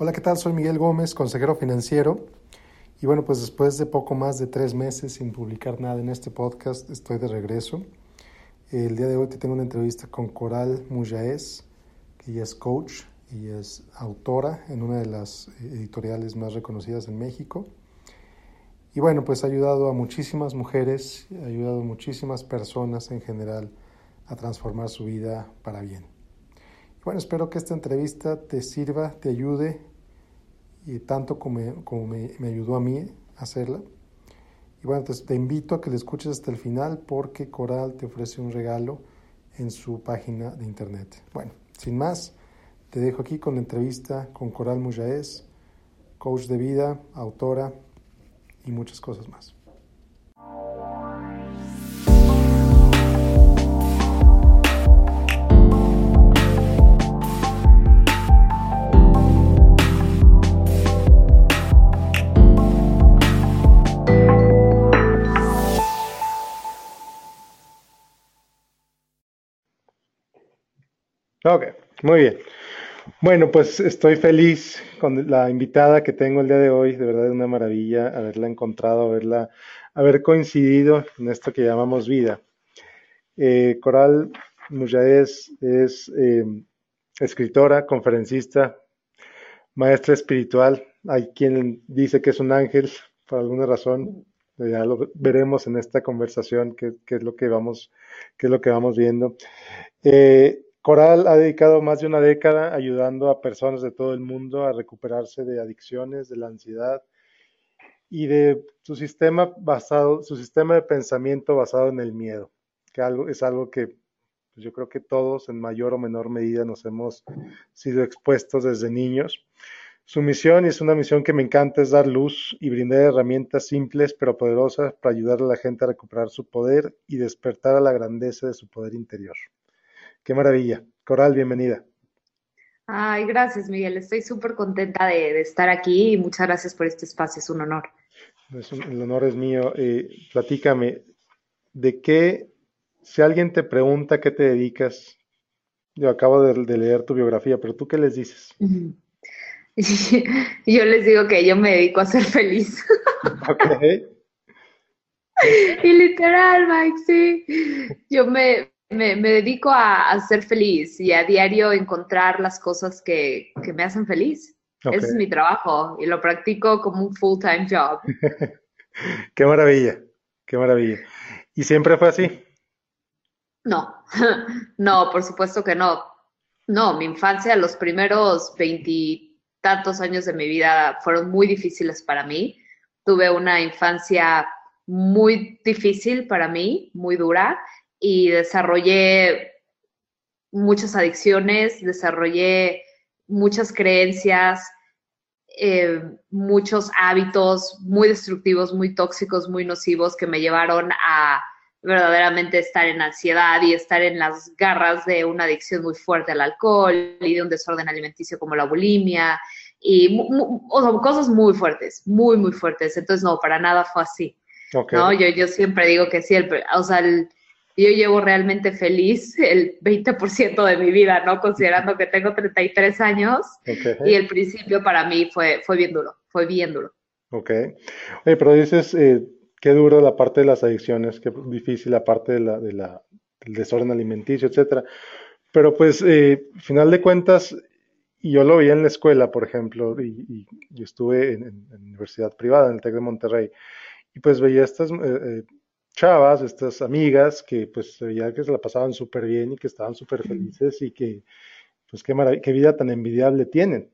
Hola, ¿qué tal? Soy Miguel Gómez, consejero financiero. Y bueno, pues después de poco más de tres meses sin publicar nada en este podcast, estoy de regreso. El día de hoy te tengo una entrevista con Coral Mujaez, que ella es coach y es autora en una de las editoriales más reconocidas en México. Y bueno, pues ha ayudado a muchísimas mujeres, ha ayudado a muchísimas personas en general a transformar su vida para bien. Bueno, espero que esta entrevista te sirva, te ayude, y tanto como, como me, ayudó a mí a hacerla. Y bueno, te, te invito a que le escuches hasta el final porque Coral te ofrece un regalo en su página de internet. Bueno, sin más, te dejo aquí con la entrevista con Coral Mujaez, coach de vida, autora y muchas cosas más. Ok, muy bien. Bueno, pues estoy feliz con la invitada que tengo el día de hoy. De verdad es una maravilla haberla encontrado, haberla, haber coincidido en esto que llamamos vida. Eh, Coral Mujaez es eh, escritora, conferencista, maestra espiritual. Hay quien dice que es un ángel por alguna razón. Ya lo veremos en esta conversación qué, es lo que vamos, qué es lo que vamos viendo. Eh, Coral ha dedicado más de una década ayudando a personas de todo el mundo a recuperarse de adicciones, de la ansiedad y de su sistema basado, su sistema de pensamiento basado en el miedo, que algo, es algo que pues, yo creo que todos en mayor o menor medida nos hemos sido expuestos desde niños. Su misión, y es una misión que me encanta, es dar luz y brindar herramientas simples pero poderosas para ayudar a la gente a recuperar su poder y despertar a la grandeza de su poder interior. Qué maravilla. Coral, bienvenida. Ay, gracias, Miguel. Estoy súper contenta de, estar aquí y muchas gracias por este espacio. Es un honor. el honor es mío. Eh, platícame, ¿de qué, si alguien te pregunta qué te dedicas, yo acabo de, leer tu biografía, pero tú qué les dices? yo les digo que yo me dedico a ser feliz. Ok. y literal, Mike, sí. Yo me, me, dedico a, ser feliz y a diario encontrar las cosas que, me hacen feliz. Ese es mi trabajo y lo practico como un full-time job. qué maravilla, qué maravilla. ¿Y siempre fue así? No, no, por supuesto que no. No, mi infancia, los primeros veintitantos años de mi vida fueron muy difíciles para mí. Tuve una infancia muy difícil para mí, muy dura y desarrollé muchas adicciones, desarrollé muchas creencias, eh, muchos hábitos muy destructivos, muy tóxicos, muy nocivos que me llevaron a verdaderamente estar en ansiedad y estar en las garras de una adicción muy fuerte al alcohol y de un desorden alimenticio como la bulimia y cosas muy fuertes, muy, muy fuertes. Entonces, no, para nada fue así. ¿no? Yo, yo siempre digo que sí, el, o sea, el, yo llevo realmente feliz el 20% de mi vida, ¿no? Considerando que tengo 33 años y el principio para mí fue, fue bien duro, fue bien duro. Ok. Oye, pero dices, eh, qué duro la parte de las adicciones, qué difícil la parte de la, de la, del desorden alimenticio, etcétera. Pero pues, eh, final de cuentas, y yo lo vi en la escuela, por ejemplo, y, y, estuve en, en, universidad privada, en el TEC de Monterrey, y pues veía estas... Eh, eh chavas, estas amigas que pues veía que se la pasaban súper bien y que estaban súper felices y que pues qué, qué vida tan envidiable tienen.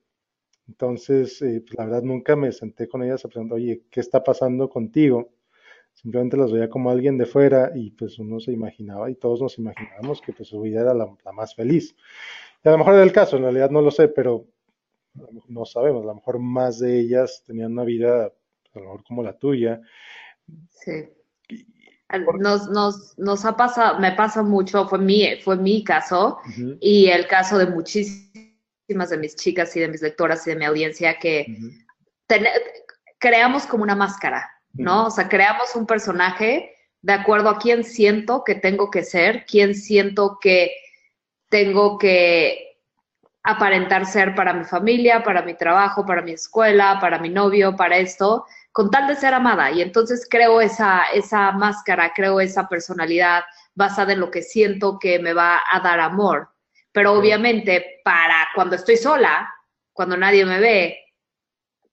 Entonces, eh, pues, la verdad nunca me senté con ellas a preguntar, oye, ¿qué está pasando contigo? Simplemente las veía como alguien de fuera y pues uno se imaginaba y todos nos imaginábamos que pues su vida era la, la más feliz. Y a lo mejor era el caso, en realidad no lo sé, pero no sabemos, a lo mejor más de ellas tenían una vida a lo mejor como la tuya. Sí nos, nos, nos ha pasado, me pasa mucho, fue mi, fue mi caso y el caso de muchísimas de mis chicas y de mis lectoras y de mi audiencia que creamos como una máscara, ¿no? O sea, creamos un personaje de acuerdo a quién siento que tengo que ser, quién siento que tengo que aparentar ser para mi familia, para mi trabajo, para mi escuela, para mi novio, para esto, con tal de ser amada. Y entonces creo esa, esa máscara, creo esa personalidad basada en lo que siento que me va a dar amor. Pero obviamente para cuando estoy sola, cuando nadie me ve,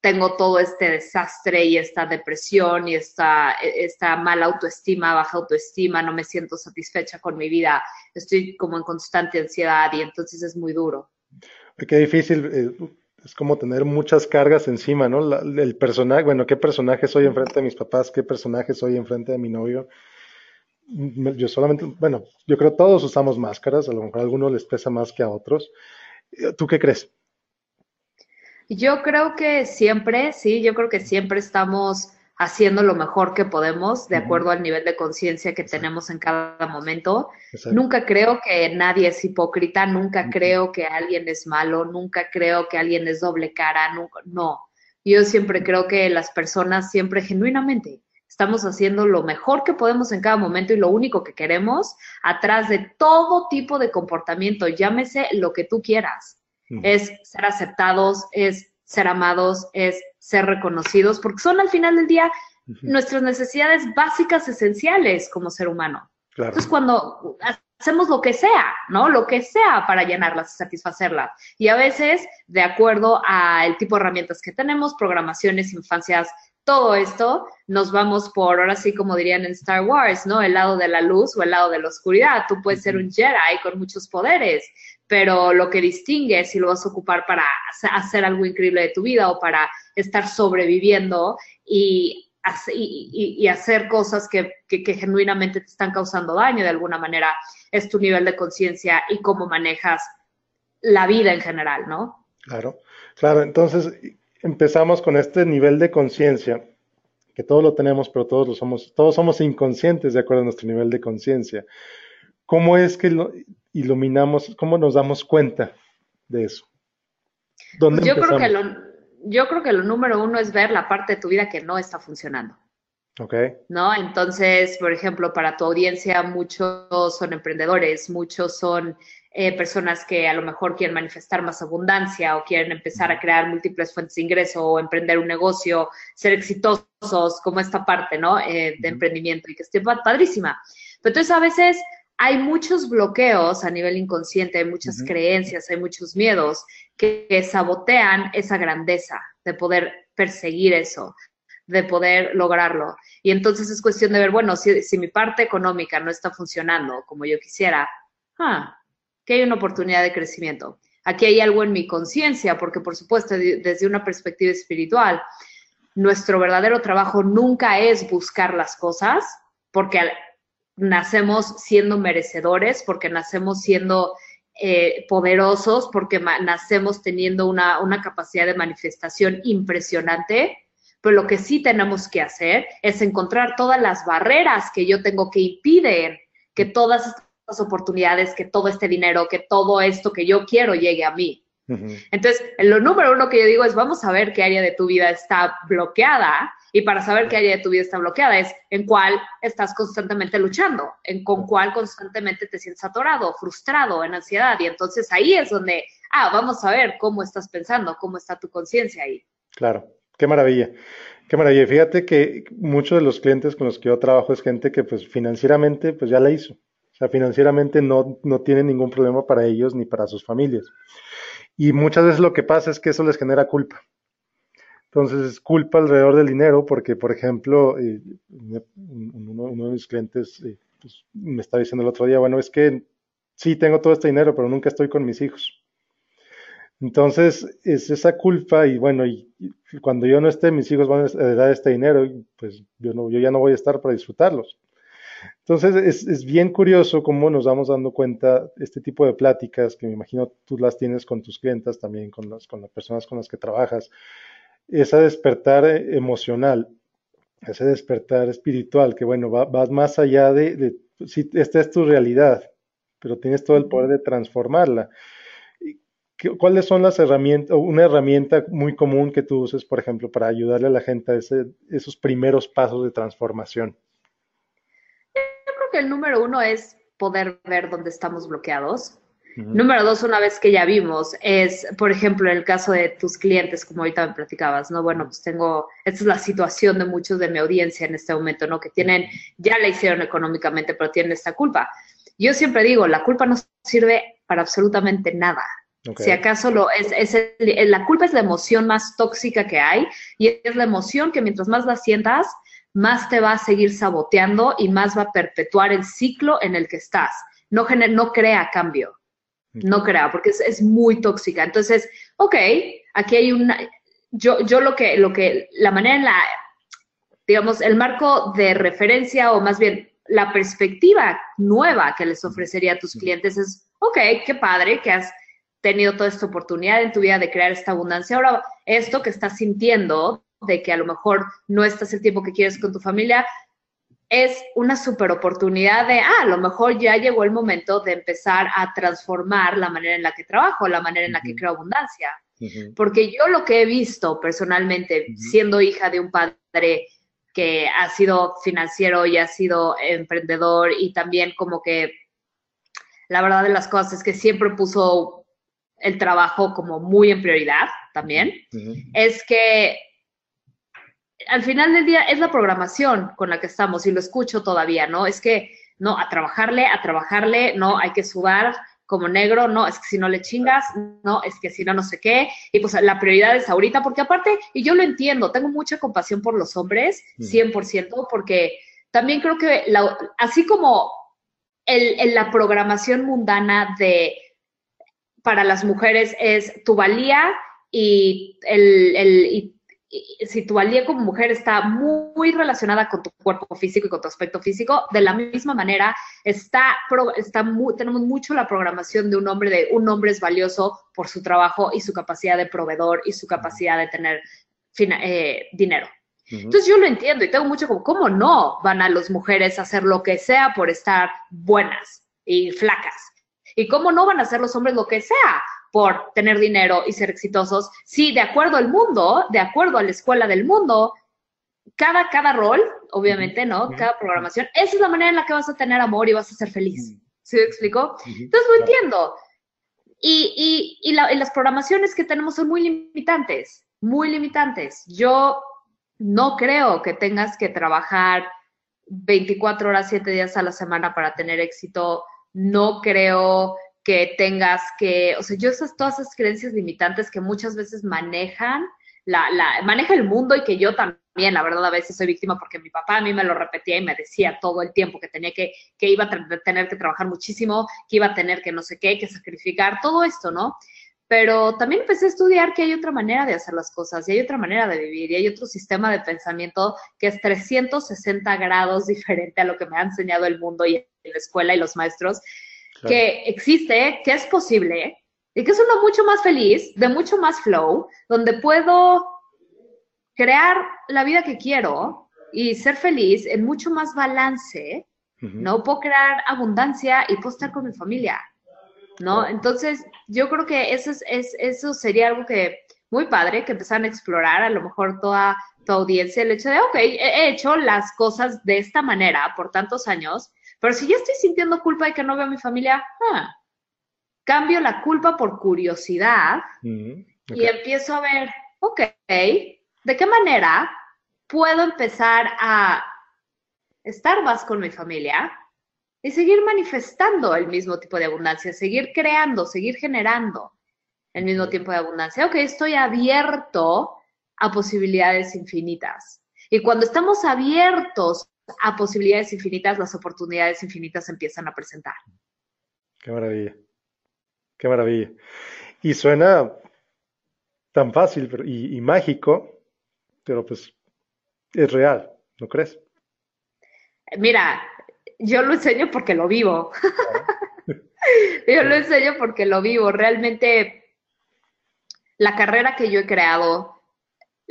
tengo todo este desastre y esta depresión y esta, esta mala autoestima, baja autoestima, no me siento satisfecha con mi vida, estoy como en constante ansiedad y entonces es muy duro. Qué difícil, eh, es como tener muchas cargas encima, ¿no? el personaje, bueno, ¿qué personaje soy enfrente de mis papás? ¿Qué personaje soy enfrente de mi novio? Yo solamente, bueno, yo creo todos usamos máscaras, a lo mejor a algunos les pesa más que a otros. ¿Tú qué crees? Yo creo que siempre, sí, yo creo que siempre estamos haciendo lo mejor que podemos de acuerdo al nivel de conciencia que tenemos en cada momento. Nunca creo que nadie es hipócrita, nunca creo que alguien es malo, nunca creo que alguien es doble cara, nunca, no. Yo siempre creo que las personas siempre genuinamente estamos haciendo lo mejor que podemos en cada momento y lo único que queremos atrás de todo tipo de comportamiento, llámese lo que tú quieras. Es ser aceptados, es ser amados, es ser reconocidos, porque son al final del día nuestras necesidades básicas, esenciales como ser humano. Entonces, cuando hacemos lo que sea, ¿no? Lo que sea para llenarlas y satisfacerlas. Y a veces, de acuerdo al tipo de herramientas que tenemos, programaciones, infancias, todo esto, nos vamos por, ahora sí, como dirían en Star Wars, ¿no? El lado de la luz o el lado de la oscuridad. Tú puedes ser un Jedi con muchos poderes, pero lo que distingue es si lo vas a ocupar para hacer algo increíble de tu vida o para estar sobreviviendo y, y, hacer cosas que, genuinamente te están causando daño de alguna manera, es tu nivel de conciencia y cómo manejas la vida en general, ¿no? Claro, claro. Entonces empezamos con este nivel de conciencia, que todos lo tenemos, pero todos lo somos, todos somos inconscientes de acuerdo a nuestro nivel de conciencia. ¿Cómo es que lo, iluminamos, cómo nos damos cuenta de eso? yo, creo que lo, yo creo que lo número uno es ver la parte de tu vida que no está funcionando. Ok. ¿No? Entonces, por ejemplo, para tu audiencia, muchos son emprendedores, muchos son eh, personas que a lo mejor quieren manifestar más abundancia o quieren empezar a crear múltiples fuentes de ingreso o emprender un negocio, ser exitosos, como esta parte, ¿no? Eh, de emprendimiento y que esté padrísima. Pero entonces a veces hay muchos bloqueos a nivel inconsciente, hay muchas creencias, hay muchos miedos que, sabotean esa grandeza de poder perseguir eso, de poder lograrlo. Y entonces es cuestión de ver, bueno, si, mi parte económica no está funcionando como yo quisiera, ah, que hay una oportunidad de crecimiento. Aquí hay algo en mi conciencia, porque por supuesto, desde una perspectiva espiritual, nuestro verdadero trabajo nunca es buscar las cosas, porque nacemos siendo merecedores, porque nacemos siendo eh, poderosos, porque nacemos teniendo una, una capacidad de manifestación impresionante, pero lo que sí tenemos que hacer es encontrar todas las barreras que yo tengo que impiden que todas estas oportunidades, que todo este dinero, que todo esto que yo quiero llegue a mí. Entonces, lo número uno que yo digo es, vamos a ver qué área de tu vida está bloqueada y para saber qué área de tu vida está bloqueada es en cuál estás constantemente luchando, en con cuál constantemente te sientes atorado, frustrado, en ansiedad. Y entonces ahí es donde, ah, vamos a ver cómo estás pensando, cómo está tu conciencia ahí. Claro, qué maravilla. Qué maravilla. Fíjate que muchos de los clientes con los que yo trabajo es gente que pues financieramente pues ya la hizo. O sea, financieramente no, no tiene ningún problema para ellos ni para sus familias. Y muchas veces lo que pasa es que eso les genera culpa. Entonces, culpa alrededor del dinero porque, por ejemplo, eh, uno, de mis clientes eh, pues, me estaba diciendo el otro día, bueno, es que sí tengo todo este dinero, pero nunca estoy con mis hijos. Entonces, es esa culpa y bueno, y, cuando yo no esté, mis hijos van a heredar este dinero y pues yo, no, yo ya no voy a estar para disfrutarlos. Entonces, es, es, bien curioso cómo nos vamos dando cuenta este tipo de pláticas que me imagino tú las tienes con tus clientes, también con las, con las personas con las que trabajas, ese despertar emocional, ese despertar espiritual, que bueno, va, más allá de, si esta es tu realidad, pero tienes todo el poder de transformarla. ¿Cuáles son las herramientas, una herramienta muy común que tú uses, por ejemplo, para ayudarle a la gente a esos primeros pasos de transformación? Yo creo que el número uno es poder ver dónde estamos bloqueados Número dos, una vez que ya vimos, es, por ejemplo, en el caso de tus clientes, como ahorita me platicabas, ¿no? Bueno, pues tengo, esta es la situación de muchos de mi audiencia en este momento, ¿no? Que tienen, ya la hicieron económicamente, pero tienen esta culpa. Yo siempre digo, la culpa no sirve para absolutamente nada. Si acaso lo es, es la culpa es la emoción más tóxica que hay y es la emoción que mientras más la sientas, más te va a seguir saboteando y más va a perpetuar el ciclo en el que estás. No, no crea cambio, no crea, porque es, muy tóxica. Entonces, ok, aquí hay una, yo, yo lo que, lo que, la manera en la, digamos, el marco de referencia o más bien la perspectiva nueva que les ofrecería a tus clientes es, ok, qué padre que has tenido toda esta oportunidad en tu vida de crear esta abundancia. Ahora, esto que estás sintiendo, de que a lo mejor no estás el tiempo que quieres con tu familia, es una super oportunidad de, ah, a lo mejor ya llegó el momento de empezar a transformar la manera en la que trabajo, la manera en la que creo abundancia. Porque yo lo que he visto personalmente, siendo hija de un padre que ha sido financiero y ha sido emprendedor y también como que la verdad de las cosas es que siempre puso el trabajo como muy en prioridad también, es que al final del día es la programación con la que estamos y lo escucho todavía, ¿no? Es que, no, a trabajarle, a trabajarle, no, hay que sudar como negro, no, es que si no le chingas, no, es que si no, no sé qué, y pues la prioridad es ahorita, porque aparte, y yo lo entiendo, tengo mucha compasión por los hombres, 100%, porque también creo que así como el, la programación mundana de para las mujeres es tu valía y, el, el si tu valía como mujer está muy relacionada con tu cuerpo físico y con tu aspecto físico, de la misma manera está, está tenemos mucho la programación de un hombre, de un hombre es valioso por su trabajo y su capacidad de proveedor y su capacidad de tener eh, dinero. Entonces yo lo entiendo y tengo mucho como, ¿cómo no van a las mujeres a hacer lo que sea por estar buenas y flacas? ¿Y cómo no van a hacer los hombres lo que sea por tener dinero y ser exitosos? Si de acuerdo al mundo, de acuerdo a la escuela del mundo, cada, cada rol, obviamente, ¿no? Cada programación, esa es la manera en la que vas a tener amor y vas a ser feliz. ¿Sí me explico? Entonces lo entiendo. Y, y, y, y las programaciones que tenemos son muy limitantes, muy limitantes. Yo no creo que tengas que trabajar 24 horas, 7 días a la semana para tener éxito no creo que tengas que, o sea, yo esas, todas esas creencias limitantes que muchas veces manejan, la, la, maneja el mundo y que yo también, la verdad, a veces soy víctima porque mi papá a mí me lo repetía y me decía todo el tiempo que tenía que, que iba a tener que trabajar muchísimo, que iba a tener que no sé qué, que sacrificar, todo esto, ¿no? Pero también empecé a estudiar que hay otra manera de hacer las cosas y hay otra manera de vivir y hay otro sistema de pensamiento que es 360 grados diferente a lo que me ha enseñado el mundo y la escuela y los maestros, que existe, que es posible y que es uno mucho más feliz, de mucho más flow, donde puedo crear la vida que quiero y ser feliz en mucho más balance, ¿no? Puedo crear abundancia y puedo estar con mi familia. ¿no? Entonces, yo creo que eso, es, eso sería algo que muy padre, que empezaran a explorar a lo mejor toda tu audiencia, el hecho de, ok, he hecho las cosas de esta manera por tantos años, pero si yo estoy sintiendo culpa de que no veo a mi familia, ah, cambio la culpa por curiosidad y empiezo a ver, ok, ¿de qué manera puedo empezar a estar más con mi familia? y seguir manifestando el mismo tipo de abundancia, seguir creando, seguir generando el mismo tiempo de abundancia. Ok, estoy abierto a posibilidades infinitas. Y cuando estamos abiertos a posibilidades infinitas, las oportunidades infinitas empiezan a presentar. Qué maravilla. Qué maravilla. Y suena tan fácil y, y mágico, pero pues es real, ¿no crees? Mira, yo lo enseño porque lo vivo. yo lo enseño porque lo vivo. Realmente, la carrera que yo he creado,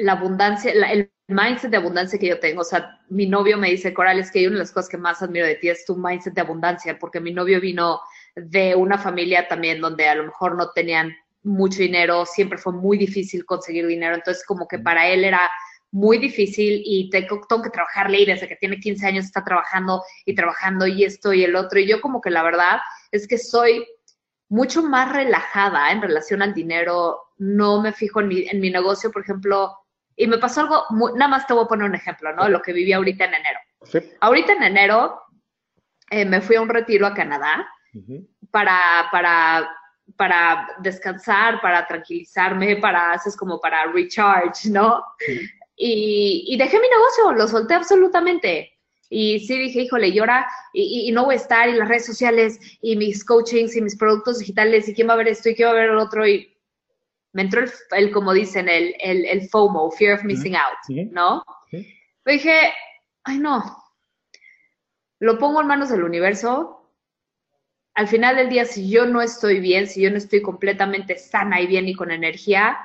la abundancia, el mindset de abundancia que yo tengo, o sea, mi novio me dice, Coral, es que una de las cosas que más admiro de ti es tu mindset de abundancia, porque mi novio vino de una familia también donde a lo mejor no tenían mucho dinero, siempre fue muy difícil conseguir dinero, entonces como que para él era muy difícil y tengo, tengo que trabajarle y desde que tiene 15 años está trabajando y trabajando y esto y el otro. Y yo como que la verdad es que soy, mucho más relajada en relación al dinero, no me fijo en mi, en mi negocio, por ejemplo, y me pasó algo, nada más te voy a poner un ejemplo, ¿no? Lo que viví ahorita en enero. Ahorita en enero eh, me fui a un retiro a Canadá para, para, para descansar, para tranquilizarme, para, haces como para recharge, ¿no? Y, y, dejé mi negocio, lo solté absolutamente. Y sí dije, híjole, y ahora, y, no voy a estar, y las redes sociales, y mis coachings, y mis productos digitales, y quién va a ver esto, y quién va a ver el otro, y me entró el, como dicen, el, el, el, FOMO, Fear of Missing Out, ¿no? dije, ay no, lo pongo en manos del universo. Al final del día, si yo no estoy bien, si yo no estoy completamente sana y bien y con energía,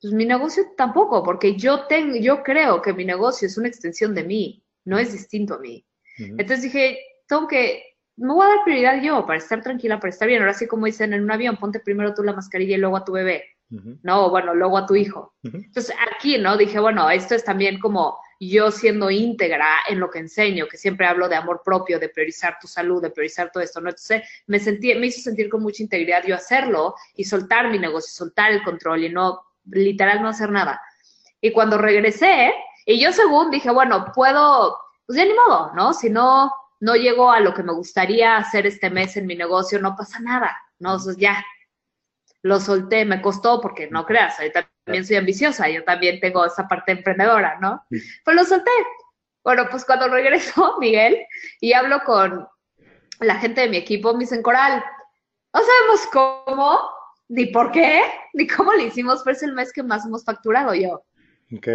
pues mi negocio tampoco, porque yo tengo, yo creo que mi negocio es una extensión de mí no es distinto a mí. Entonces dije, tengo que, me voy a dar prioridad yo para estar tranquila, para estar bien. Ahora sí, como dicen en un avión, ponte primero tú la mascarilla y luego a tu bebé, ¿no? bueno, luego a tu hijo. Entonces aquí, ¿no? Dije, bueno, esto es también como yo siendo íntegra en lo que enseño, que siempre hablo de amor propio, de priorizar tu salud, de priorizar todo esto, ¿no? Entonces me sentí, me hizo sentir con mucha integridad yo hacerlo y soltar mi negocio, soltar el control y no, literal, no hacer nada. Y cuando regresé, y yo según dije, bueno, puedo, pues ya ni modo, ¿no? Si no, no llego a lo que me gustaría hacer este mes en mi negocio, no pasa nada, ¿no? Entonces ya, lo solté, me costó porque no creas, yo también soy ambiciosa, yo también tengo esa parte emprendedora, ¿no? Pero lo solté. Bueno, pues cuando regresó Miguel y hablo con la gente de mi equipo, me dicen, Coral, no sabemos cómo, ni por qué, ni cómo lo hicimos, pero es el mes que más hemos facturado yo. Ok.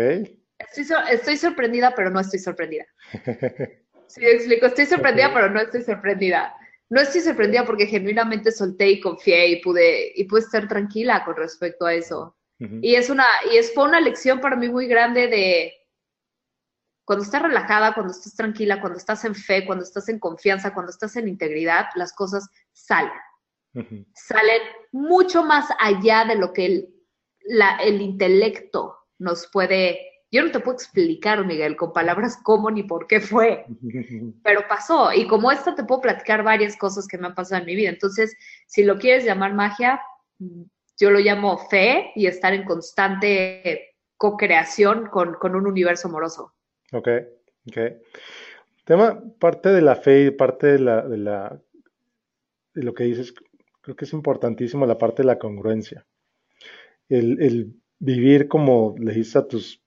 Estoy, sorprendida, pero no estoy sorprendida. Sí, explico, estoy sorprendida, pero no estoy sorprendida. No estoy sorprendida porque genuinamente solté y confié y pude, y pude estar tranquila con respecto a eso. Y es una, y es, fue una lección para mí muy grande de cuando estás relajada, cuando estás tranquila, cuando estás en fe, cuando estás en confianza, cuando estás en integridad, las cosas salen. Salen mucho más allá de lo que el, la, el intelecto nos puede yo no te puedo explicar, Miguel, con palabras cómo ni por qué fue, pero pasó. Y como esta te puedo platicar varias cosas que me han pasado en mi vida. Entonces, si lo quieres llamar magia, yo lo llamo fe y estar en constante co-creación con, un universo amoroso. Ok, ok. Tema, parte de la fe y parte de la, de la de lo que dices, creo que es importantísimo la parte de la congruencia. El, el vivir como le dices a tus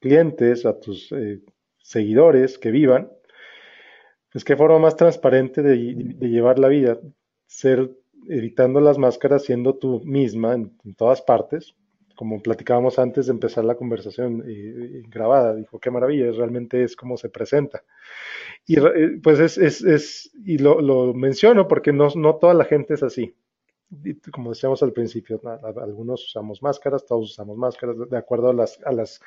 clientes, a tus eh, seguidores que vivan, pues qué forma más transparente de, llevar la vida, ser evitando las máscaras, siendo tú misma en, todas partes, como platicábamos antes de empezar la conversación grabada, dijo, qué maravilla, realmente es como se presenta. Y eh, pues es, es, es y lo, lo, menciono porque no, no toda la gente es así. como decíamos al principio, algunos usamos máscaras, todos usamos máscaras de acuerdo a las, a las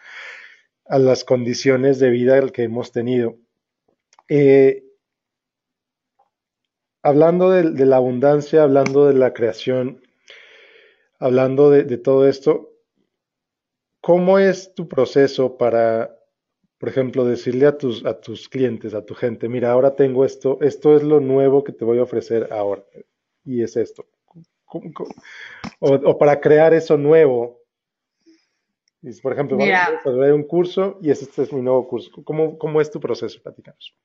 a las condiciones de vida que hemos tenido. Eh, hablando de, la abundancia, hablando de la creación, hablando de, todo esto, ¿cómo es tu proceso para, por ejemplo, decirle a tus, a tus clientes, a tu gente, mira, ahora tengo esto, esto es lo nuevo que te voy a ofrecer ahora, y es esto? o para crear eso nuevo, por ejemplo, voy a un curso y este es mi nuevo curso. ¿Cómo, cómo es tu proceso? Platicamos.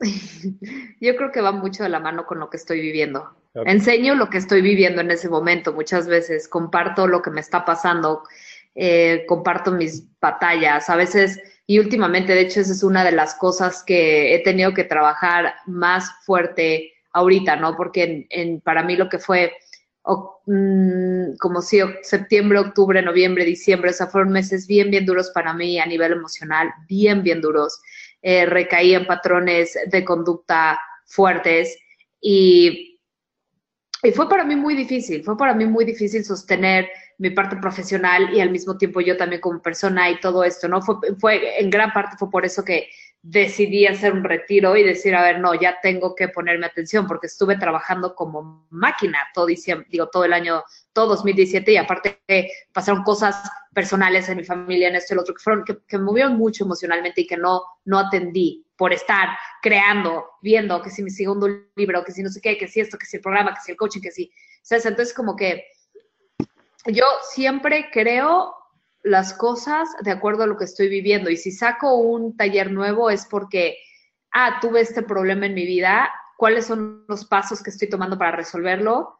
Yo creo que va mucho de la mano con lo que estoy viviendo. Enseño lo que estoy viviendo en ese momento muchas veces, comparto lo que me está pasando, eh, comparto mis batallas, a veces, y últimamente, de hecho, esa es una de las cosas que he tenido que trabajar más fuerte ahorita, ¿no? Porque en, para mí lo que fue Mm, como si septiembre, octubre, noviembre, diciembre, o sea, fueron meses bien, bien duros para mí a nivel emocional, bien, bien duros. Eh, recaí en patrones de conducta fuertes y, y fue para mí muy difícil, fue para mí muy difícil sostener mi parte profesional y al mismo tiempo yo también como persona y todo esto, ¿no? Fue, fue en gran parte fue por eso que decidí hacer un retiro y decir, a ver, no, ya tengo que ponerme atención porque estuve trabajando como máquina todo diciembre, digo, todo el año, todo 2017 y aparte pasaron cosas personales en mi familia, en esto y lo otro, que fueron, que, me movieron mucho emocionalmente y que no, no atendí por estar creando, viendo que si mi segundo libro, que si no sé qué, que si esto, que si el programa, que si el coaching, que si, ¿sabes? Entonces como que yo siempre creo las cosas de acuerdo a lo que estoy viviendo y si saco un taller nuevo es porque, ah, tuve este problema en mi vida, cuáles son los pasos que estoy tomando para resolverlo,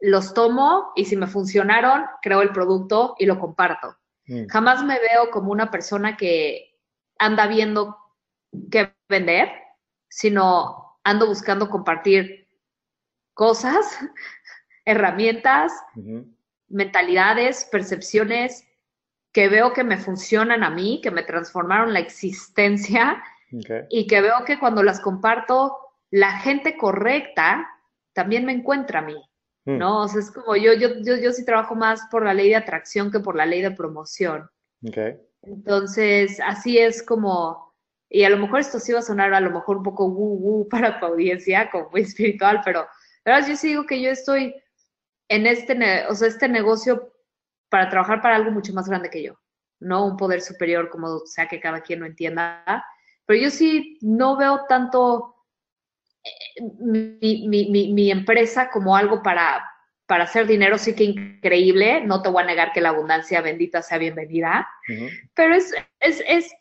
los tomo y si me funcionaron, creo el producto y lo comparto. Mm. Jamás me veo como una persona que anda viendo qué vender, sino ando buscando compartir cosas, herramientas, mentalidades, percepciones que veo que me funcionan a mí, que me transformaron la existencia y que veo que cuando las comparto, la gente correcta también me encuentra a mí. Mm. ¿no? O sea, es como yo, yo, yo, yo sí trabajo más por la ley de atracción que por la ley de promoción. Okay. Entonces, así es como, y a lo mejor esto sí va a sonar a lo mejor un poco woo woo para tu audiencia, como muy espiritual, pero verdad yo sí digo que yo estoy en este, o sea, este negocio para trabajar para algo mucho más grande que yo, no un poder superior como sea que cada quien lo entienda, pero yo sí no veo tanto mi, mi, mi, empresa como algo para, para hacer dinero, sí que increíble. No te voy a negar que la abundancia bendita sea bienvenida, pero es, es, es,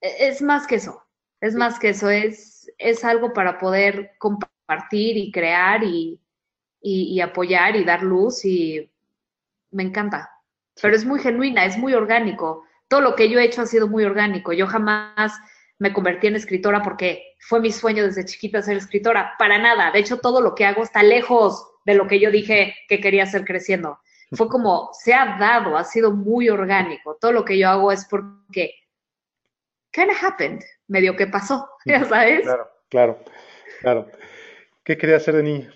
es, más que eso. Es más que eso. Es, es algo para poder compartir y crear y, y, apoyar y dar luz y me encanta. Pero es muy genuina, es muy orgánico. Todo lo que yo he hecho ha sido muy orgánico. Yo jamás me convertí en escritora porque fue mi sueño desde chiquita ser escritora. Para nada. De hecho, todo lo que hago está lejos de lo que yo dije que quería hacer creciendo. Fue como, se ha dado, ha sido muy orgánico. Todo lo que yo hago es porque kind of happened, medio que pasó, ya sabes. Claro, claro, claro. ¿Qué quería hacer de niña?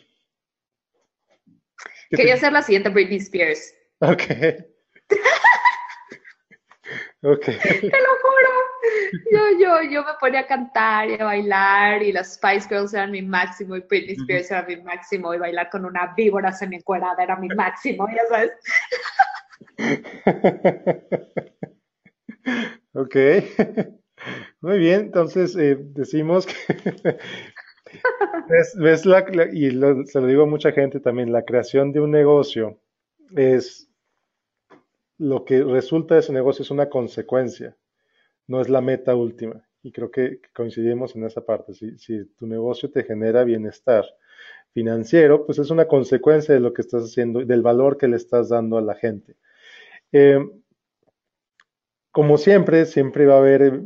Quería ser la siguiente Britney Spears. Ok. ok. Te lo juro yo, yo, yo me ponía a cantar y a bailar y las Spice Girls eran mi máximo y Britney Spears era mi máximo y bailar con una víbora semi-encuerada era mi máximo, ya sabes. ok. Muy bien, entonces eh, decimos que ves, la, y se lo digo a mucha gente también, la creación de un negocio es lo que resulta de ese negocio es una consecuencia no es la meta última. Y creo que coincidimos en esa parte. Si, tu negocio te genera bienestar financiero, pues es una consecuencia de lo que estás haciendo, del valor que le estás dando a la gente. Eh, como siempre, siempre va a haber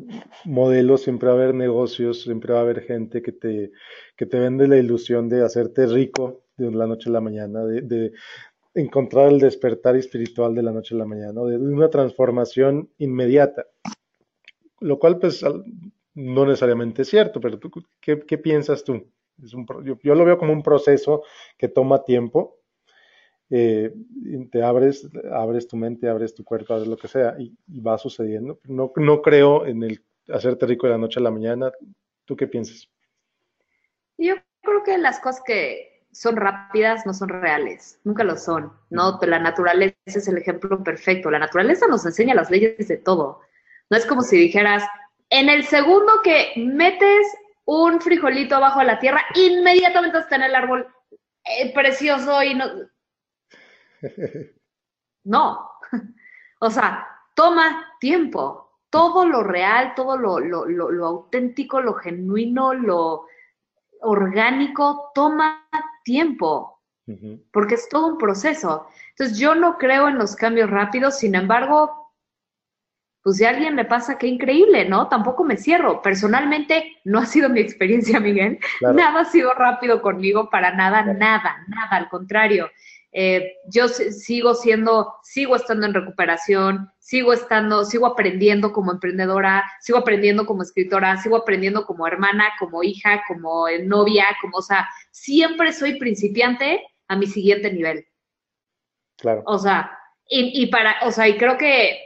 modelos, siempre va a haber negocios, siempre va a haber gente que te, que te vende la ilusión de hacerte rico de la noche a la mañana, de, de encontrar el despertar espiritual de la noche a la mañana, de una transformación inmediata lo cual pues no necesariamente es cierto, pero tú, ¿qué, piensas tú? Yo, lo veo como un proceso que toma tiempo, eh, te abres, abres tu mente, abres tu cuerpo, abres lo que sea y, va sucediendo. No, no creo en el hacerte rico de la noche a la mañana. ¿Tú qué piensas? Yo creo que las cosas que son rápidas no son reales, nunca lo son. No, la naturaleza es el ejemplo perfecto. La naturaleza nos enseña las leyes de todo. No es como si dijeras, en el segundo que metes un frijolito abajo de la tierra, inmediatamente está en el árbol eh, precioso y no... No. O sea, toma tiempo. Todo lo real, todo lo, lo, lo auténtico, lo genuino, lo orgánico, toma tiempo. Porque es todo un proceso. Entonces, yo no creo en los cambios rápidos, sin embargo, pues si a alguien le pasa, qué increíble, ¿no? Tampoco me cierro. Personalmente no ha sido mi experiencia, Miguel. Nada ha sido rápido conmigo, para nada, nada, nada, al contrario. Eh, yo sigo siendo, sigo estando en recuperación, sigo estando, sigo aprendiendo como emprendedora, sigo aprendiendo como escritora, sigo aprendiendo como hermana, como hija, como novia, como, o sea, siempre soy principiante a mi siguiente nivel. Claro. O sea, y, y para, o sea, y creo que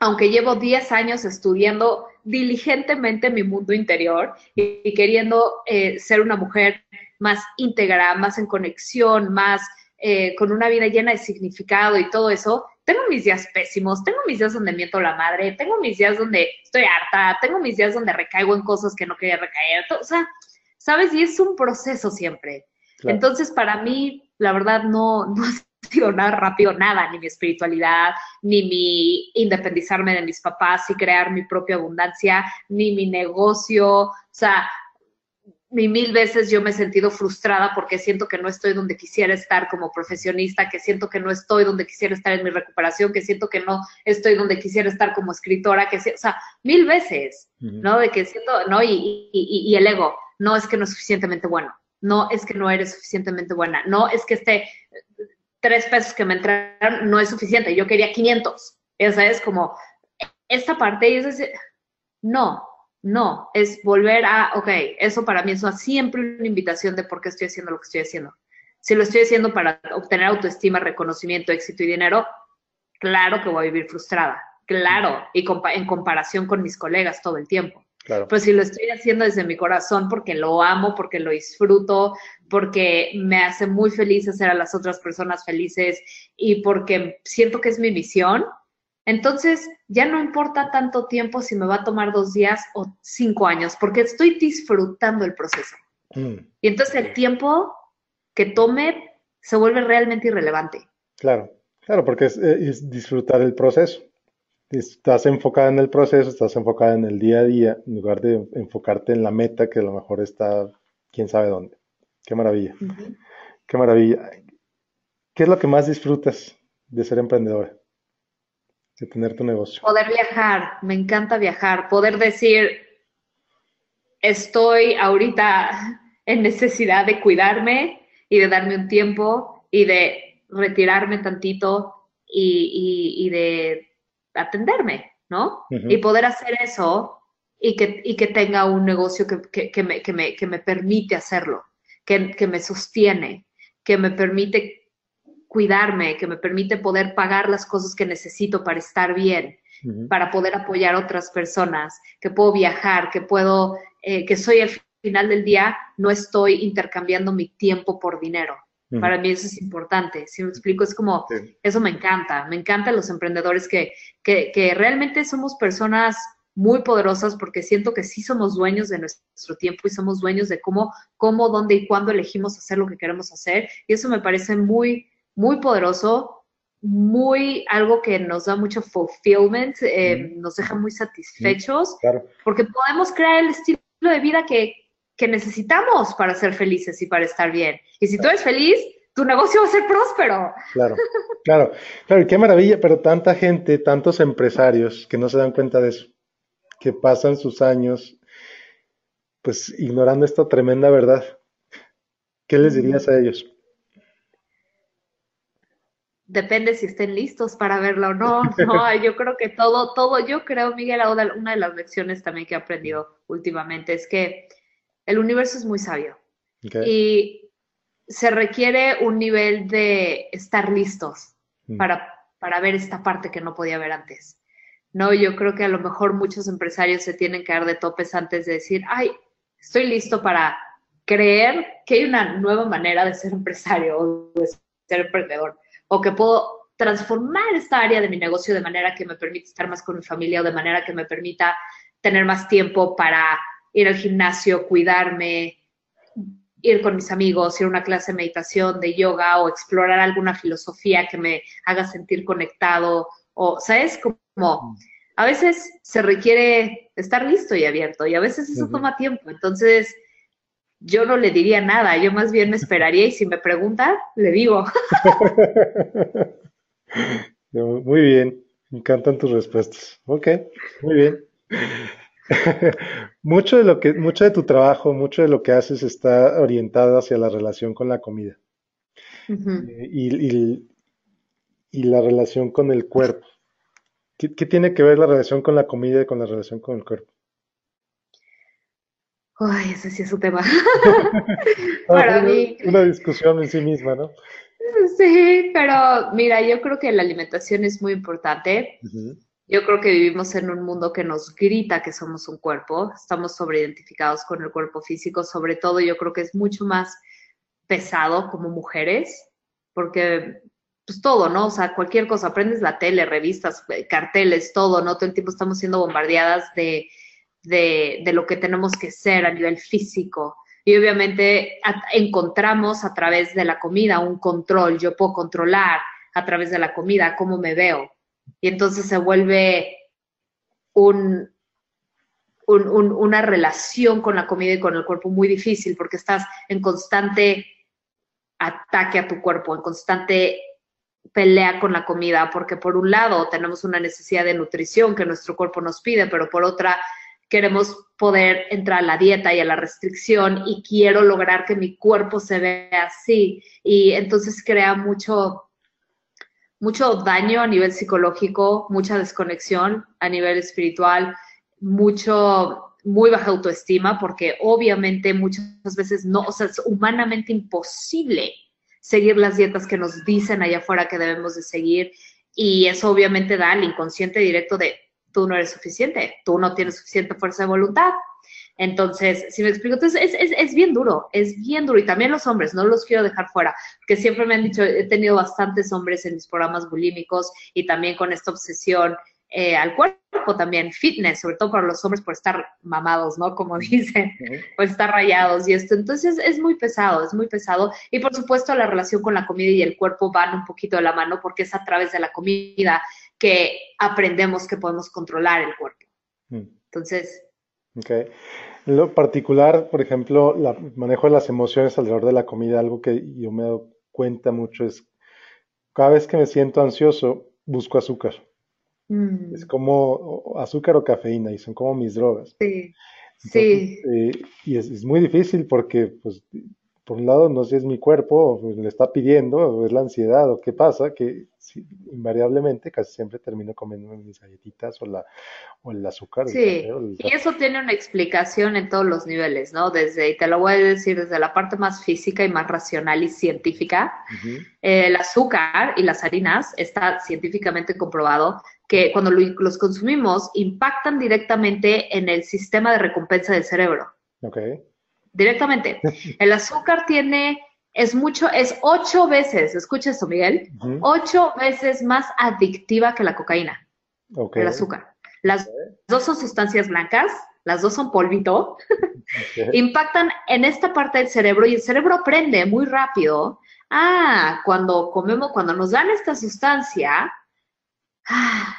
aunque llevo 10 años estudiando diligentemente mi mundo interior y, queriendo eh, ser una mujer más íntegra, más en conexión, más eh, con una vida llena de significado y todo eso, tengo mis días pésimos, tengo mis días donde miento la madre, tengo mis días donde estoy harta, tengo mis días donde recaigo en cosas que no quería recaer, o sea, ¿sabes? Y es un proceso siempre. Entonces, para mí, la verdad, no, no ha sido nada rápido, nada, ni mi espiritualidad, ni mi independizarme de mis papás y crear mi propia abundancia, ni mi negocio, o sea, ni mil veces yo me he sentido frustrada porque siento que no estoy donde quisiera estar como profesionista, que siento que no estoy donde quisiera estar en mi recuperación, que siento que no estoy donde quisiera estar como escritora, que o sea, mil veces, ¿no? De que siento, ¿no? Y, y, y, el ego, no es que no es suficientemente bueno, no es que no eres suficientemente buena, no es que este tres pesos que me entraron no es suficiente, yo quería 500, esa es como, esta parte es decir, no, no, es volver a, ok, eso para mí es siempre una invitación de por qué estoy haciendo lo que estoy haciendo. Si lo estoy haciendo para obtener autoestima, reconocimiento, éxito y dinero, claro que voy a vivir frustrada, claro, y en comparación con mis colegas todo el tiempo. Claro. Pero si lo estoy haciendo desde mi corazón porque lo amo, porque lo disfruto, porque me hace muy feliz hacer a las otras personas felices y porque siento que es mi misión, entonces, ya no importa tanto tiempo si me va a tomar dos días o cinco años, porque estoy disfrutando el proceso. Mm. Y entonces el tiempo que tome se vuelve realmente irrelevante. Claro, claro, porque es, es, disfrutar el proceso. Estás enfocada en el proceso, estás enfocada en el día a día, en lugar de enfocarte en la meta que a lo mejor está quién sabe dónde. Qué maravilla. Qué maravilla. ¿Qué es lo que más disfrutas de ser emprendedora? De tener tu negocio? Poder viajar, me encanta viajar, poder decir, estoy ahorita en necesidad de cuidarme y de darme un tiempo y de retirarme tantito y, de atenderme, ¿no? Y poder hacer eso y que, que tenga un negocio que, me, que, me, que me permite hacerlo, que, que me sostiene, que me permite cuidarme, que me permite poder pagar las cosas que necesito para estar bien, para poder apoyar a otras personas, que puedo viajar, que puedo, eh, que soy al final del día, no estoy intercambiando mi tiempo por dinero. Para mí eso es importante. Si me explico, es como, eso me encanta. Me encantan los emprendedores que, que, que realmente somos personas muy poderosas porque siento que sí somos dueños de nuestro tiempo y somos dueños de cómo, cómo, dónde y cuándo elegimos hacer lo que queremos hacer. Y eso me parece muy, muy poderoso, muy algo que nos da mucho fulfillment, eh, nos deja muy satisfechos, porque podemos crear el estilo de vida que, que, necesitamos para ser felices y para estar bien. Y si tú eres feliz, tu negocio va a ser próspero. Claro, claro, claro, y qué maravilla, pero tanta gente, tantos empresarios que no se dan cuenta de eso, que pasan sus años pues ignorando esta tremenda verdad. ¿Qué les dirías a ellos? Depende si estén listos para verlo o no. No, yo creo que todo, todo, yo creo, Miguel, una de las lecciones también que he aprendido últimamente es que el universo es muy sabio y se requiere un nivel de estar listos mm. para, para ver esta parte que no podía ver antes. No, yo creo que a lo mejor muchos empresarios se tienen que dar de topes antes de decir, ay, estoy listo para creer que hay una nueva manera de ser empresario o de ser emprendedor o que puedo transformar esta área de mi negocio de manera que me permita estar más con mi familia o de manera que me permita tener más tiempo para ir al gimnasio, cuidarme, ir con mis amigos, ir a una clase de meditación, de yoga o explorar alguna filosofía que me haga sentir conectado o, ¿sabes? Como a veces se requiere estar listo y abierto y a veces eso toma tiempo. Entonces, yo no le diría nada, yo más bien me esperaría y si me pregunta, le digo. muy bien, me encantan tus respuestas. Ok, muy bien. mucho de lo que, mucho de tu trabajo, mucho de lo que haces está orientado hacia la relación con la comida. Eh, y, la relación con el cuerpo. ¿Qué, tiene que ver la relación con la comida y con la relación con el cuerpo? Ay, ese sí es su tema. Para mí. Una discusión en sí misma, ¿no? Sí, pero mira, yo creo que la alimentación es muy importante. Yo creo que vivimos en un mundo que nos grita que somos un cuerpo, estamos sobreidentificados con el cuerpo físico, sobre todo yo creo que es mucho más pesado como mujeres, porque pues todo, ¿no? O sea, cualquier cosa, prendes la tele, revistas, eh, carteles, todo, ¿no? Todo el tiempo estamos siendo bombardeadas de, de, de lo que tenemos que ser a nivel físico. Y obviamente encontramos a través de la comida un control, yo puedo controlar a través de la comida cómo me veo. Y entonces se vuelve un, un, un, una relación con la comida y con el cuerpo muy difícil porque estás en constante ataque a tu cuerpo, en constante pelea con la comida, porque por un lado tenemos una necesidad de nutrición que nuestro cuerpo nos pide, pero por otra queremos poder entrar a la dieta y a la restricción y quiero lograr que mi cuerpo se vea así. Y entonces crea mucho mucho daño a nivel psicológico, mucha desconexión a nivel espiritual, mucho muy baja autoestima porque obviamente muchas veces no, o sea, es humanamente imposible seguir las dietas que nos dicen allá afuera que debemos de seguir. Y eso obviamente da al inconsciente directo de tú no eres suficiente, tú no tienes suficiente fuerza de voluntad. Entonces, si me explico, entonces es, es, es, bien duro, es bien duro. Y también los hombres, no los quiero dejar fuera, porque siempre me han dicho, he tenido bastantes hombres en mis programas bulímicos y también con esta obsesión eh, al cuerpo también, fitness, sobre todo para los hombres por estar mamados, ¿no? Como dicen, por estar rayados y esto. Entonces es muy pesado, es muy pesado. Y por supuesto la relación con la comida y el cuerpo van un poquito de la mano porque es a través de la comida que aprendemos que podemos controlar el cuerpo. Mm. Entonces... Ok. En lo particular, por ejemplo, el manejo de las emociones alrededor de la comida, algo que yo me he dado cuenta mucho es, cada vez que me siento ansioso, busco azúcar. Mm. Es como azúcar o cafeína y son como mis drogas. Sí. sí. Eh, y es, es, muy difícil porque, pues, por un lado, no sé si es mi cuerpo, pues, le está pidiendo, o es la ansiedad, o qué pasa, que invariablemente casi siempre termino comiendo mis galletitas o, la, o el azúcar. Sí, y eso tiene una explicación en todos los niveles, ¿no? Desde, y te lo voy a decir, desde la parte más física y más racional y científica, el azúcar y las harinas está científicamente comprobado que cuando los consumimos impactan directamente en el sistema de recompensa del cerebro. Okay directamente. El azúcar tiene, es mucho, es ocho veces, escucha esto, Miguel, ocho veces más adictiva que la cocaína. El azúcar. Las dos son sustancias blancas, las dos son polvito, impactan en esta parte del cerebro y el cerebro aprende muy rápido. Ah, cuando comemos, cuando nos dan esta sustancia, ah,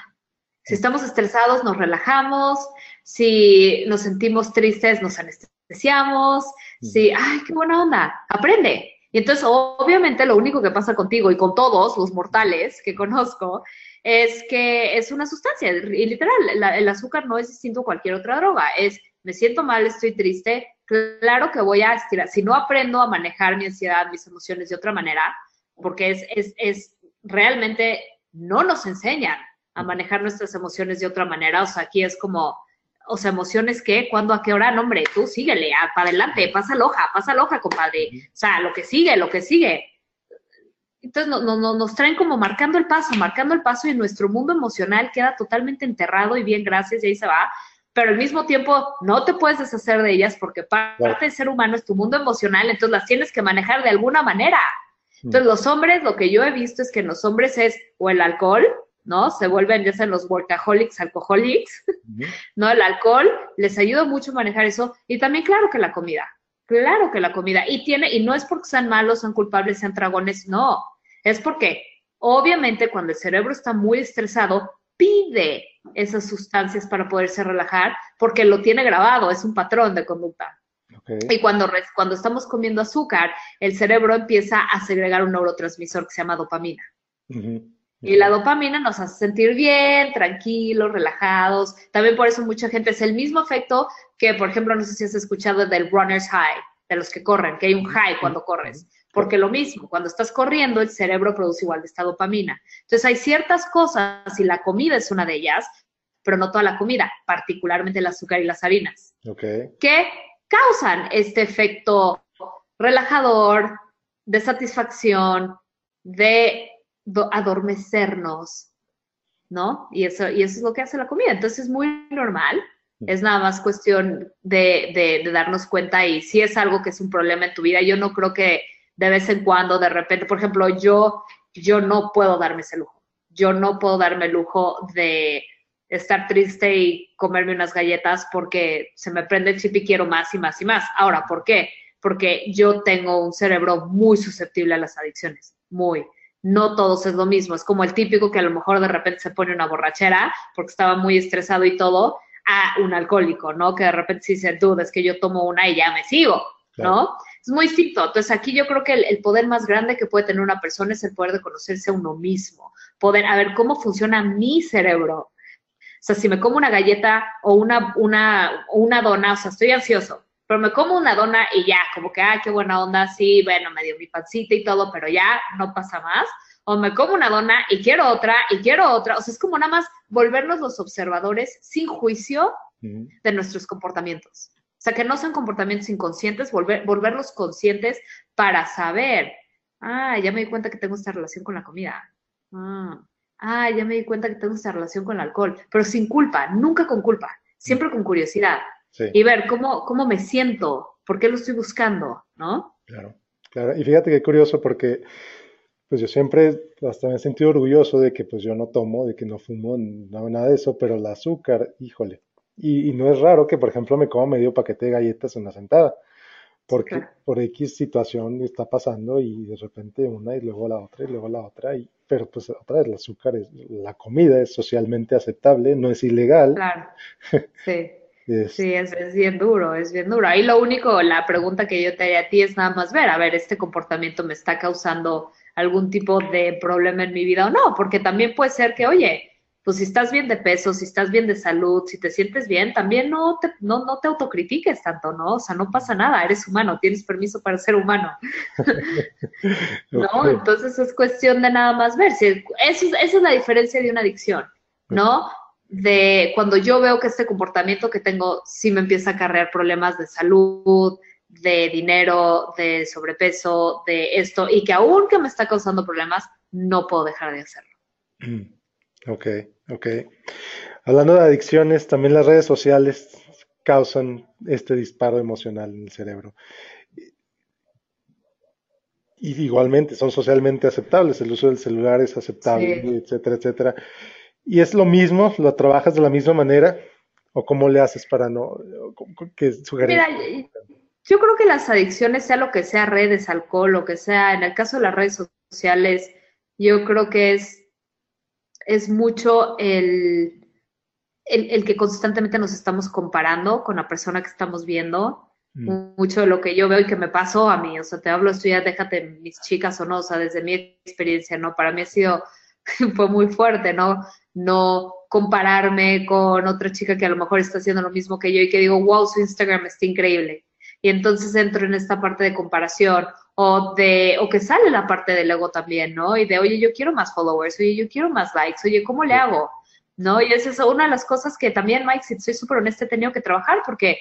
si estamos estresados, nos relajamos, si nos sentimos tristes, nos anestesiamos deseamos, sí, ay, qué buena onda, aprende. Y entonces, obviamente, lo único que pasa contigo y con todos los mortales que conozco es que es una sustancia. Y literal, el azúcar no es distinto a cualquier otra droga. Es, me siento mal, estoy triste, claro que voy a estirar. Si no aprendo a manejar mi ansiedad, mis emociones de otra manera, porque es, es, es realmente no nos enseñan a manejar nuestras emociones de otra manera. O sea, aquí es como, o sea, emociones que, cuándo, a qué hora, no, hombre, tú síguele, para adelante, pasa la hoja, pasa la hoja, compadre. O sea, lo que sigue, lo que sigue. Entonces no, no, nos traen como marcando el paso, marcando el paso y nuestro mundo emocional queda totalmente enterrado y bien, gracias, y ahí se va. Pero al mismo tiempo no te puedes deshacer de ellas porque parte del ser humano es tu mundo emocional, entonces las tienes que manejar de alguna manera. Entonces los hombres, lo que yo he visto es que en los hombres es o el alcohol, ¿no? Se vuelven ya sean los workaholics, alcoholics, ¿no? El alcohol les ayuda mucho a manejar eso y también claro que la comida, claro que la comida y tiene y no es porque sean malos, sean culpables, sean dragones, no, es porque obviamente cuando el cerebro está muy estresado pide esas sustancias para poderse relajar porque lo tiene grabado, es un patrón de conducta. Y cuando, cuando estamos comiendo azúcar, el cerebro empieza a segregar un neurotransmisor que se llama dopamina. Y la dopamina nos hace sentir bien, tranquilos, relajados. También por eso mucha gente es el mismo efecto que, por ejemplo, no sé si has escuchado del runner's high, de los que corren, que hay un high cuando corres. Porque lo mismo, cuando estás corriendo, el cerebro produce igual de esta dopamina. Entonces hay ciertas cosas, y la comida es una de ellas, pero no toda la comida, particularmente el azúcar y las harinas, que causan este efecto relajador, de satisfacción, de adormecernos, ¿no? Y eso, y eso es lo que hace la comida. Entonces es muy normal, es nada más cuestión de, de, darnos cuenta y si es algo que es un problema en tu vida, yo no creo que de vez en cuando, de repente, por ejemplo, yo yo no puedo darme ese lujo. Yo no puedo darme el lujo de estar triste y comerme unas galletas porque se me prende el chip y quiero más y más y más. Ahora, ¿por qué? Porque yo tengo un cerebro muy susceptible a las adicciones, muy. No todos es lo mismo. Es como el típico que a lo mejor de repente se pone una borrachera porque estaba muy estresado y todo, a un alcohólico, ¿no? Que de repente sí se duda, es que yo tomo una y ya me sigo, ¿no? Es muy distinto. Entonces aquí yo creo que el, el, poder más grande que puede tener una persona es el poder de conocerse a uno mismo, poder a ver cómo funciona mi cerebro, o sea, si me como una galleta o una, una, una dona, o sea, estoy ansioso, pero me como una dona y ya, como que, ah, qué buena onda, sí, bueno, me dio mi pancita y todo, pero ya no pasa más. O me como una dona y quiero otra y quiero otra. O sea, es como nada más volvernos los observadores sin juicio de nuestros comportamientos. O sea, que no sean comportamientos inconscientes, volver, volverlos conscientes para saber, ah, ya me di cuenta que tengo esta relación con la comida. Ah, ah, ya me di cuenta que tengo esta relación con el alcohol, pero sin culpa, nunca con culpa, siempre con curiosidad. Y ver cómo, cómo me siento, por qué lo estoy buscando, ¿no? Claro, claro. Y fíjate qué curioso porque pues yo siempre hasta me he sentido orgulloso de que pues yo no tomo, de que no fumo, no nada de eso, pero el azúcar, híjole. Y, y, no es raro que, por ejemplo, me como medio paquete de galletas en una sentada porque por X situación está pasando y de repente una y luego la otra y luego la otra, y, pero pues otra vez el azúcar, es, la comida es socialmente aceptable, no es ilegal. Claro, sí. Sí, es, es, bien duro, es bien duro. Ahí lo único, la pregunta que yo te haría a ti es nada más ver, a ver, este comportamiento me está causando algún tipo de problema en mi vida o no, porque también puede ser que, oye, pues si estás bien de peso, si estás bien de salud, si te sientes bien, también no te, no, no te autocritiques tanto, ¿no? O sea, no pasa nada, eres humano, tienes permiso para ser humano. ¿No? Entonces es cuestión de nada más ver. Si, eso, esa es la diferencia de una adicción, ¿no? De cuando yo veo que este comportamiento que tengo sí me empieza a acarrear problemas de salud, de dinero, de sobrepeso, de esto, y que aún que me está causando problemas, no puedo dejar de hacerlo. Ok, ok. Hablando de adicciones, también las redes sociales causan este disparo emocional en el cerebro. Y igualmente son socialmente aceptables, el uso del celular es aceptable, etcétera, etcétera. ¿Y es lo mismo? ¿Lo trabajas de la misma manera? ¿O cómo le haces para no que sugerir? Mira, yo creo que las adicciones, sea lo que sea redes, alcohol, lo que sea, en el caso de las redes sociales, yo creo que es es mucho el, el, que constantemente nos estamos comparando con la persona que estamos viendo. Mm. Mucho de lo que yo veo y que me pasó a mí, o sea, te hablo esto ya, déjate mis chicas o no, o sea, desde mi experiencia, ¿no? Para mí ha sido, fue muy fuerte, ¿no? No compararme con otra chica que a lo mejor está haciendo lo mismo que yo y que digo, wow, su Instagram está increíble. Y entonces entro en esta parte de comparación o de, o que sale la parte del ego también, ¿no? Y de, oye, yo quiero más followers, oye, yo quiero más likes, oye, ¿cómo le hago? ¿No? Y esa es una de las cosas que también, Mike, si soy súper honesta, he tenido que trabajar porque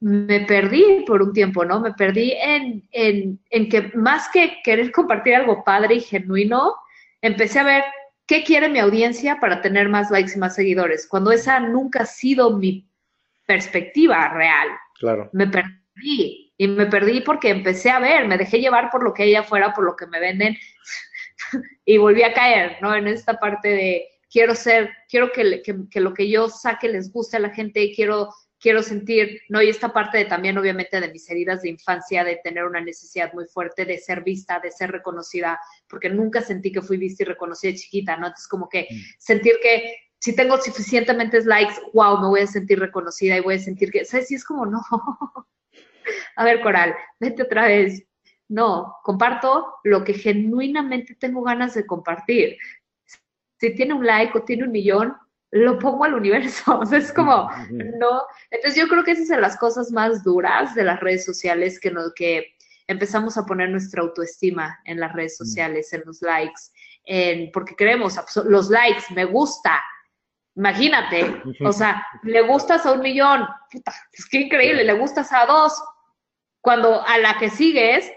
me perdí por un tiempo, ¿no? Me perdí en, en, en que más que querer compartir algo padre y genuino, empecé a ver qué quiere mi audiencia para tener más likes y más seguidores, cuando esa nunca ha sido mi perspectiva real. Claro. Me perdí y me perdí porque empecé a ver, me dejé llevar por lo que ella fuera, por lo que me venden y volví a caer, ¿no? En esta parte de quiero ser, quiero que, que, lo que yo saque les guste a la gente, quiero, quiero sentir, ¿no? Y esta parte de, también obviamente de mis heridas de infancia, de tener una necesidad muy fuerte de ser vista, de ser reconocida, porque nunca sentí que fui vista y reconocida chiquita, ¿no? Entonces como que mm. sentir que si tengo suficientemente likes, wow, me voy a sentir reconocida y voy a sentir que, ¿sabes? Y es como, no, a ver, Coral, vete otra vez. No, comparto lo que genuinamente tengo ganas de compartir. Si tiene un like o tiene un millón, lo pongo al universo. O sea, es como, no. Entonces yo creo que esas son las cosas más duras de las redes sociales que, nos, que empezamos a poner nuestra autoestima en las redes sociales, en los likes, en, porque queremos los likes, me gusta, Imagínate, o sea, le gustas a un millón, puta, es que increíble, le gustas a dos. Cuando a la que sigues,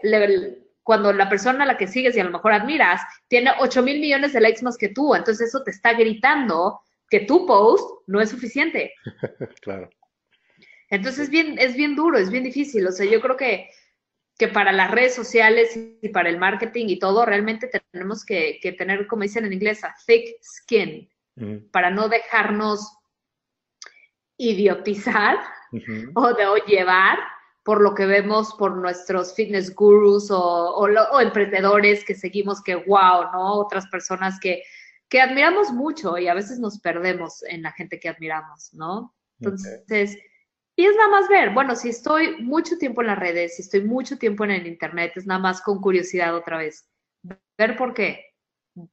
cuando la persona a la que sigues y a lo mejor admiras tiene 8 mil millones de likes más que tú, entonces eso te está gritando que tu post no es suficiente. claro. Entonces es bien, es bien duro, es bien difícil. O sea, yo creo que que para las redes sociales y para el marketing y todo, realmente tenemos que, tener, como dicen en inglés, a thick skin, para no dejarnos idiotizar o de o llevar por lo que vemos por nuestros fitness gurus o, emprendedores que seguimos que wow, ¿no? Otras personas que, que admiramos mucho y a veces nos perdemos en la gente que admiramos, ¿no? Entonces, y es nada más ver, bueno, si estoy mucho tiempo en las redes, si estoy mucho tiempo en el internet, es nada más con curiosidad otra vez, ver por qué.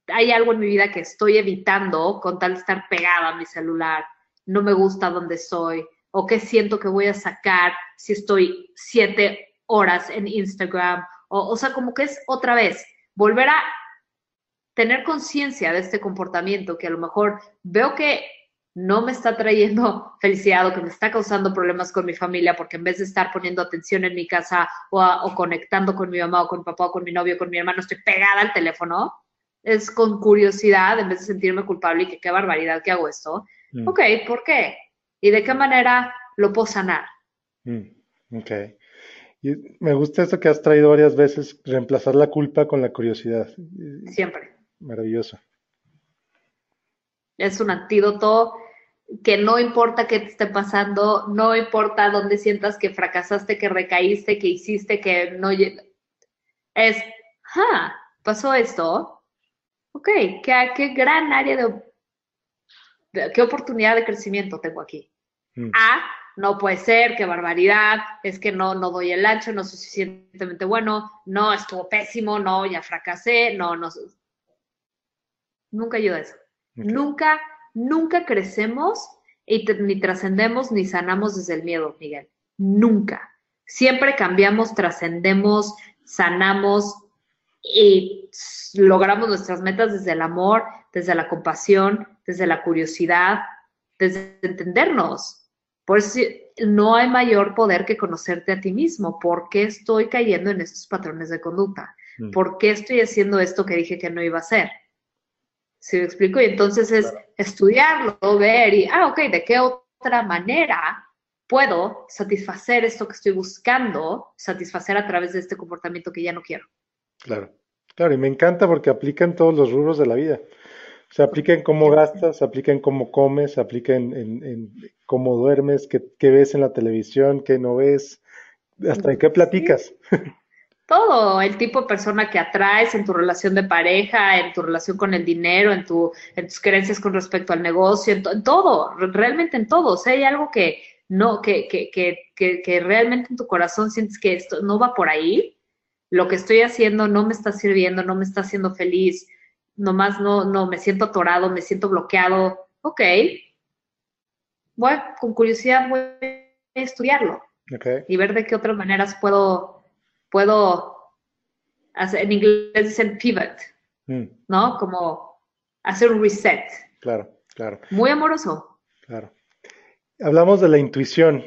Hay algo en mi vida que estoy evitando con tal de estar pegada a mi celular, no me gusta donde soy, o qué siento que voy a sacar si estoy siete horas en Instagram, o, o sea, como que es otra vez, volver a tener conciencia de este comportamiento que a lo mejor veo que no me está trayendo felicidad o que me está causando problemas con mi familia, porque en vez de estar poniendo atención en mi casa o, o, conectando con mi mamá o con mi papá o con mi novio o con mi hermano, estoy pegada al teléfono, es con curiosidad, en vez de sentirme culpable y que qué barbaridad que hago esto. Mm. Ok, ¿por qué? ¿Y de qué manera lo puedo sanar? Mm, ok. Y me gusta esto que has traído varias veces, reemplazar la culpa con la curiosidad. Siempre. Maravilloso. Es un antídoto que no importa qué te esté pasando, no importa dónde sientas que fracasaste, que recaíste, que hiciste, que no... Es, ah, pasó esto. Ok, qué, qué gran área de, qué oportunidad de crecimiento tengo aquí. Mm. Ah, no puede ser, qué barbaridad, es que no, no doy el ancho, no soy suficientemente bueno, no, estuvo pésimo, no, ya fracasé, no, no. Nunca ayuda eso. Nunca, nunca crecemos y ni trascendemos ni sanamos desde el miedo, Miguel. Nunca. Siempre cambiamos, trascendemos, sanamos y logramos nuestras metas desde el amor, desde la compasión, desde la curiosidad, desde entendernos. Por eso no hay mayor poder que conocerte a ti mismo. ¿Por qué estoy cayendo en estos patrones de conducta? Mm. ¿Por qué estoy haciendo esto que dije que no iba a hacer? ¿Sí me explico? Y entonces es estudiarlo, ver y, ah, ok, ¿de qué otra manera puedo satisfacer esto que estoy buscando, satisfacer a través de este comportamiento que ya no quiero? Claro, claro, y me encanta porque aplica en todos los rubros de la vida. Se aplica en cómo gastas, se aplica en cómo comes, se aplica en, cómo duermes, qué, qué, ves en la televisión, qué no ves, hasta en qué platicas. todo, el tipo de persona que atraes en tu relación de pareja, en tu relación con el dinero, en, tu, en tus creencias con respecto al negocio, en, todo, realmente en todo. O sea, hay algo que no, que, que, que, que, realmente en tu corazón sientes que esto no va por ahí, lo que estoy haciendo no me está sirviendo, no me está haciendo feliz, nomás no, no, me siento atorado, me siento bloqueado. Ok, bueno, con curiosidad voy a estudiarlo y ver de qué otras maneras puedo puedo hacer, en inglés dicen pivot, mm. ¿no? Como hacer un reset. Claro, claro. Muy amoroso. Claro. Hablamos de la intuición.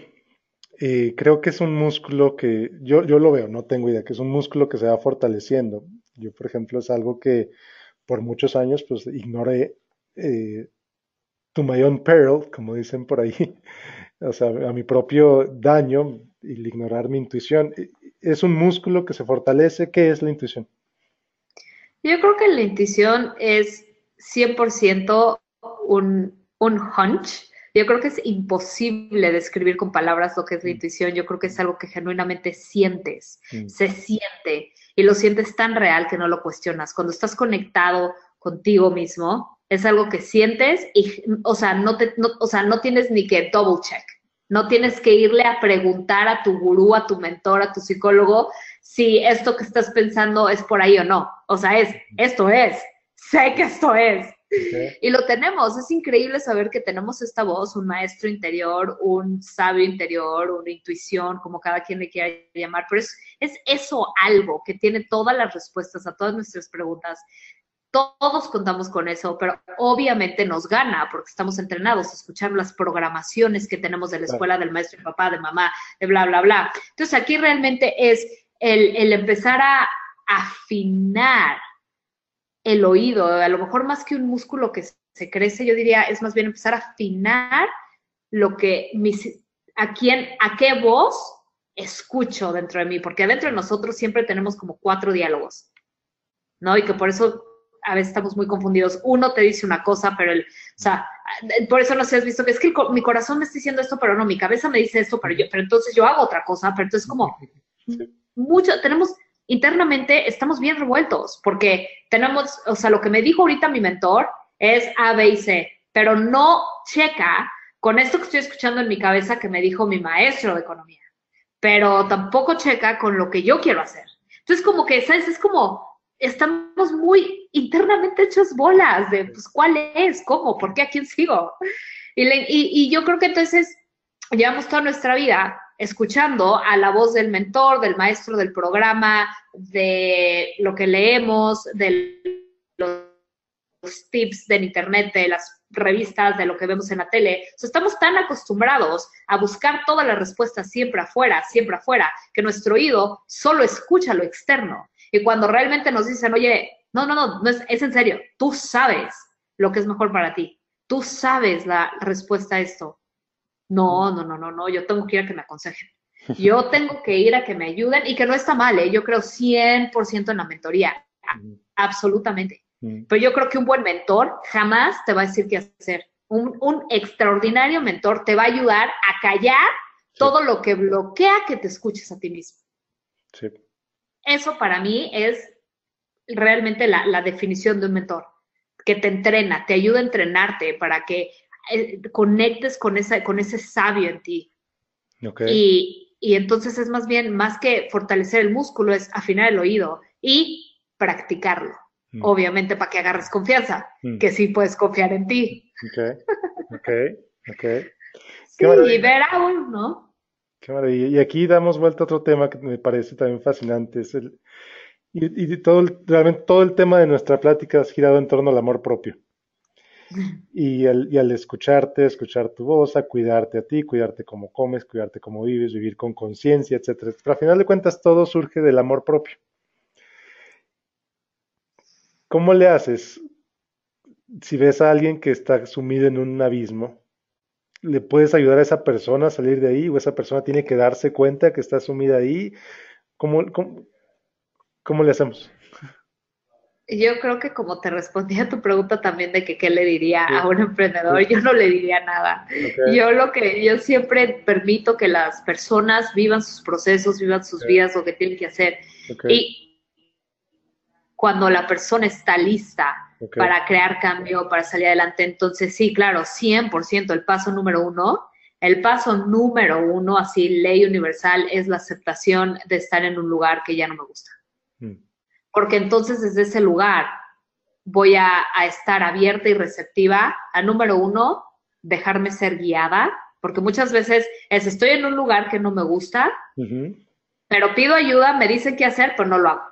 y creo que es un músculo que yo, yo lo veo, no tengo idea, que es un músculo que se va fortaleciendo. Yo, por ejemplo, es algo que por muchos años pues ignoré eh, to my own peril, como dicen por ahí, o sea, a mi propio daño, y ignorar mi intuición es un músculo que se fortalece. ¿Qué es la intuición? Yo creo que la intuición es 100% un, un hunch. Yo creo que es imposible describir con palabras lo que es la mm. intuición. Yo creo que es algo que genuinamente sientes, mm. se siente y lo sientes tan real que no lo cuestionas. Cuando estás conectado contigo mismo, es algo que sientes y, o sea, no, te, o sea, no tienes ni que double check. No tienes que irle a preguntar a tu gurú, a tu mentor, a tu psicólogo, si esto que estás pensando es por ahí o no. O sea, es, esto es, sé que esto es. Y lo tenemos, es increíble saber que tenemos esta voz, un maestro interior, un sabio interior, una intuición, como cada quien le quiera llamar, pero es, es eso algo que tiene todas las respuestas a todas nuestras preguntas, todos contamos con eso, pero obviamente nos gana porque estamos entrenados a escuchar las programaciones que tenemos de la escuela, del maestro, de papá, de mamá, de bla, bla, bla. Entonces aquí realmente es el, empezar a afinar el oído, a lo mejor más que un músculo que se crece, yo diría, es más bien empezar a afinar lo que mis, a quién, a qué voz escucho dentro de mí, porque dentro de nosotros siempre tenemos como cuatro diálogos, ¿no? Y que por eso a veces estamos muy confundidos. Uno te dice una cosa, pero el, o sea, por eso no sé, has visto que es que mi corazón me está diciendo esto, pero no, mi cabeza me dice esto, pero yo, pero entonces yo hago otra cosa, pero entonces como mucho, tenemos, internamente estamos bien revueltos, porque tenemos, o sea, lo que me dijo ahorita mi mentor es A, B y C, pero no checa con esto que estoy escuchando en mi cabeza que me dijo mi maestro de economía, pero tampoco checa con lo que yo quiero hacer. Entonces, como que, ¿sabes? Es como, estamos muy internamente hechos bolas de, pues, ¿cuál es? ¿Cómo? ¿Por qué? ¿A quién sigo? Y, yo creo que entonces llevamos toda nuestra vida escuchando a la voz del mentor, del maestro del programa, de lo que leemos, de los tips del internet, de las revistas, de lo que vemos en la tele. estamos tan acostumbrados a buscar todas las respuestas siempre afuera, siempre afuera, que nuestro oído solo escucha lo externo. Y cuando realmente nos dicen, oye, no, no, no, no es, es en serio, tú sabes lo que es mejor para ti, tú sabes la respuesta a esto. No, no, no, no, no, yo tengo que ir a que me aconsejen. Yo tengo que ir a que me ayuden y que no está mal, ¿eh? yo creo 100% en la mentoría, absolutamente. Pero yo creo que un buen mentor jamás te va a decir qué hacer. Un, un extraordinario mentor te va a ayudar a callar todo lo que bloquea que te escuches a ti mismo. Sí. Eso para mí es realmente la, la, definición de un mentor, que te entrena, te ayuda a entrenarte para que eh, conectes con, esa, con ese sabio en ti. Okay. Y, y entonces es más bien, más que fortalecer el músculo, es afinar el oído y practicarlo. Mm. Obviamente para que agarres confianza, mm. que sí puedes confiar en ti. Ok, ok, ok. Sí, y ver aún, ¿no? Qué maravilla. Y aquí damos vuelta a otro tema que me parece también fascinante. Es el, y, y todo realmente todo el tema de nuestra plática ha girado en torno al amor propio. Y al, y al escucharte, escuchar tu voz, a cuidarte a ti, cuidarte como comes, cuidarte como vives, vivir con conciencia, etcétera. Pero al final de cuentas todo surge del amor propio. ¿Cómo le haces si ves a alguien que está sumido en un abismo? ¿Le puedes ayudar a esa persona a salir de ahí o esa persona tiene que darse cuenta que está sumida ahí? ¿Cómo, cómo, le hacemos? Yo creo que como te respondí a tu pregunta también de que qué le diría a un emprendedor, yo no le diría nada. Yo lo que yo siempre permito que las personas vivan sus procesos, vivan sus vidas, lo que tienen que hacer. Y cuando la persona está lista para crear cambio, para salir adelante. Entonces, sí, claro, 100%, el paso número uno. El paso número uno, así, ley universal, es la aceptación de estar en un lugar que ya no me gusta. Mm. Porque entonces desde ese lugar voy a, estar abierta y receptiva a, número uno, dejarme ser guiada, porque muchas veces es, estoy en un lugar que no me gusta, pero pido ayuda, me dicen qué hacer, pero no lo hago.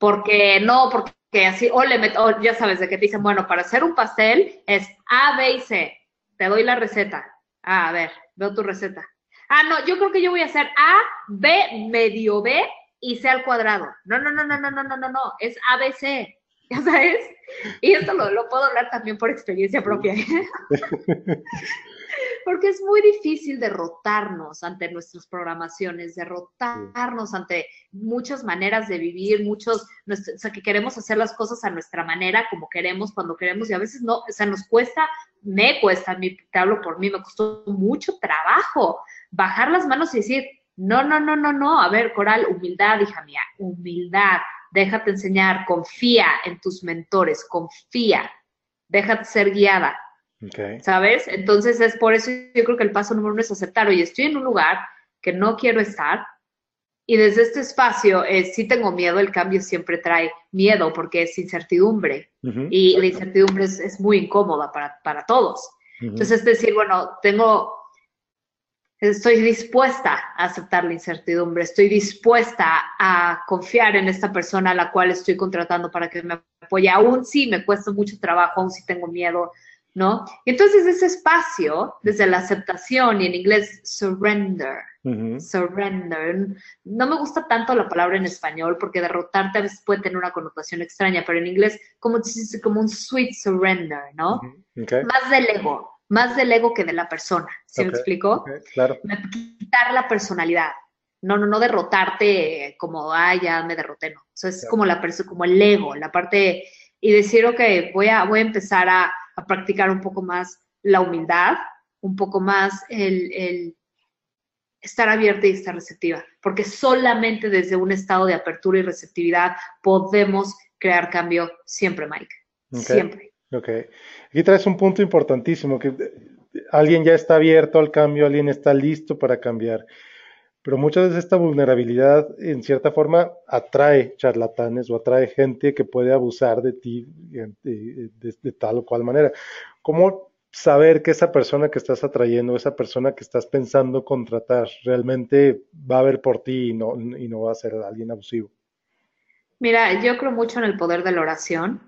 Porque no, porque así, o le meto, ya sabes, de que te dicen, bueno, para hacer un pastel es A, B y C. Te doy la receta. Ah, a ver, veo tu receta. Ah, no, yo creo que yo voy a hacer A, B, medio B y C al cuadrado. No, no, no, no, no, no, no, no, no, es A, B, C. ¿Ya sabes? Y esto lo, lo puedo hablar también por experiencia propia. porque es muy difícil derrotarnos ante nuestras programaciones, derrotarnos ante muchas maneras de vivir, muchos, o sea, que queremos hacer las cosas a nuestra manera, como queremos, cuando queremos, y a veces no, o sea, nos cuesta, me cuesta, te hablo por mí, me costó mucho trabajo bajar las manos y decir, no, no, no, no, no, a ver, Coral, humildad, hija mía, humildad, déjate enseñar, confía en tus mentores, confía, déjate ser guiada, ¿Sabes? Entonces es por eso yo creo que el paso número uno es aceptar, oye, estoy en un lugar que no quiero estar y desde este espacio eh, sí tengo miedo, el cambio siempre trae miedo porque es incertidumbre y la incertidumbre es, muy incómoda para, todos. Entonces es decir, bueno, tengo, estoy dispuesta a aceptar la incertidumbre, estoy dispuesta a confiar en esta persona a la cual estoy contratando para que me apoye, aún si me cuesta mucho trabajo, aún si tengo miedo, ¿no? Entonces ese espacio, desde la aceptación y en inglés surrender, surrender, no me gusta tanto la palabra en español porque derrotarte a veces puede tener una connotación extraña, pero en inglés como, como un sweet surrender, ¿no? Más del ego, más del ego que de la persona, ¿se me explicó? claro. Quitar la personalidad. no, no, no derrotarte como, ah, ya me derroté, no. Eso es como la como el ego, la parte, y decir, ok, voy a, voy a empezar a, a practicar un poco más la humildad, un poco más el, el estar abierta y estar receptiva, porque solamente desde un estado de apertura y receptividad podemos crear cambio siempre, Mike. Siempre. Ok. Aquí traes un punto importantísimo, que alguien ya está abierto al cambio, alguien está listo para cambiar. Pero muchas veces esta vulnerabilidad, en cierta forma, atrae charlatanes o atrae gente que puede abusar de ti de, tal o cual manera. ¿Cómo saber que esa persona que estás atrayendo, esa persona que estás pensando contratar, realmente va a ver por ti y no, y no va a ser alguien abusivo? Mira, yo creo mucho en el poder de la oración.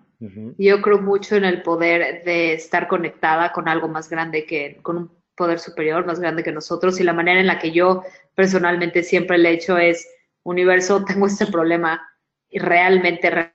Yo creo mucho en el poder de estar conectada con algo más grande que, con un poder superior, más grande que nosotros. Y la manera en la que yo personalmente siempre le he hecho es, universo, tengo este problema y realmente,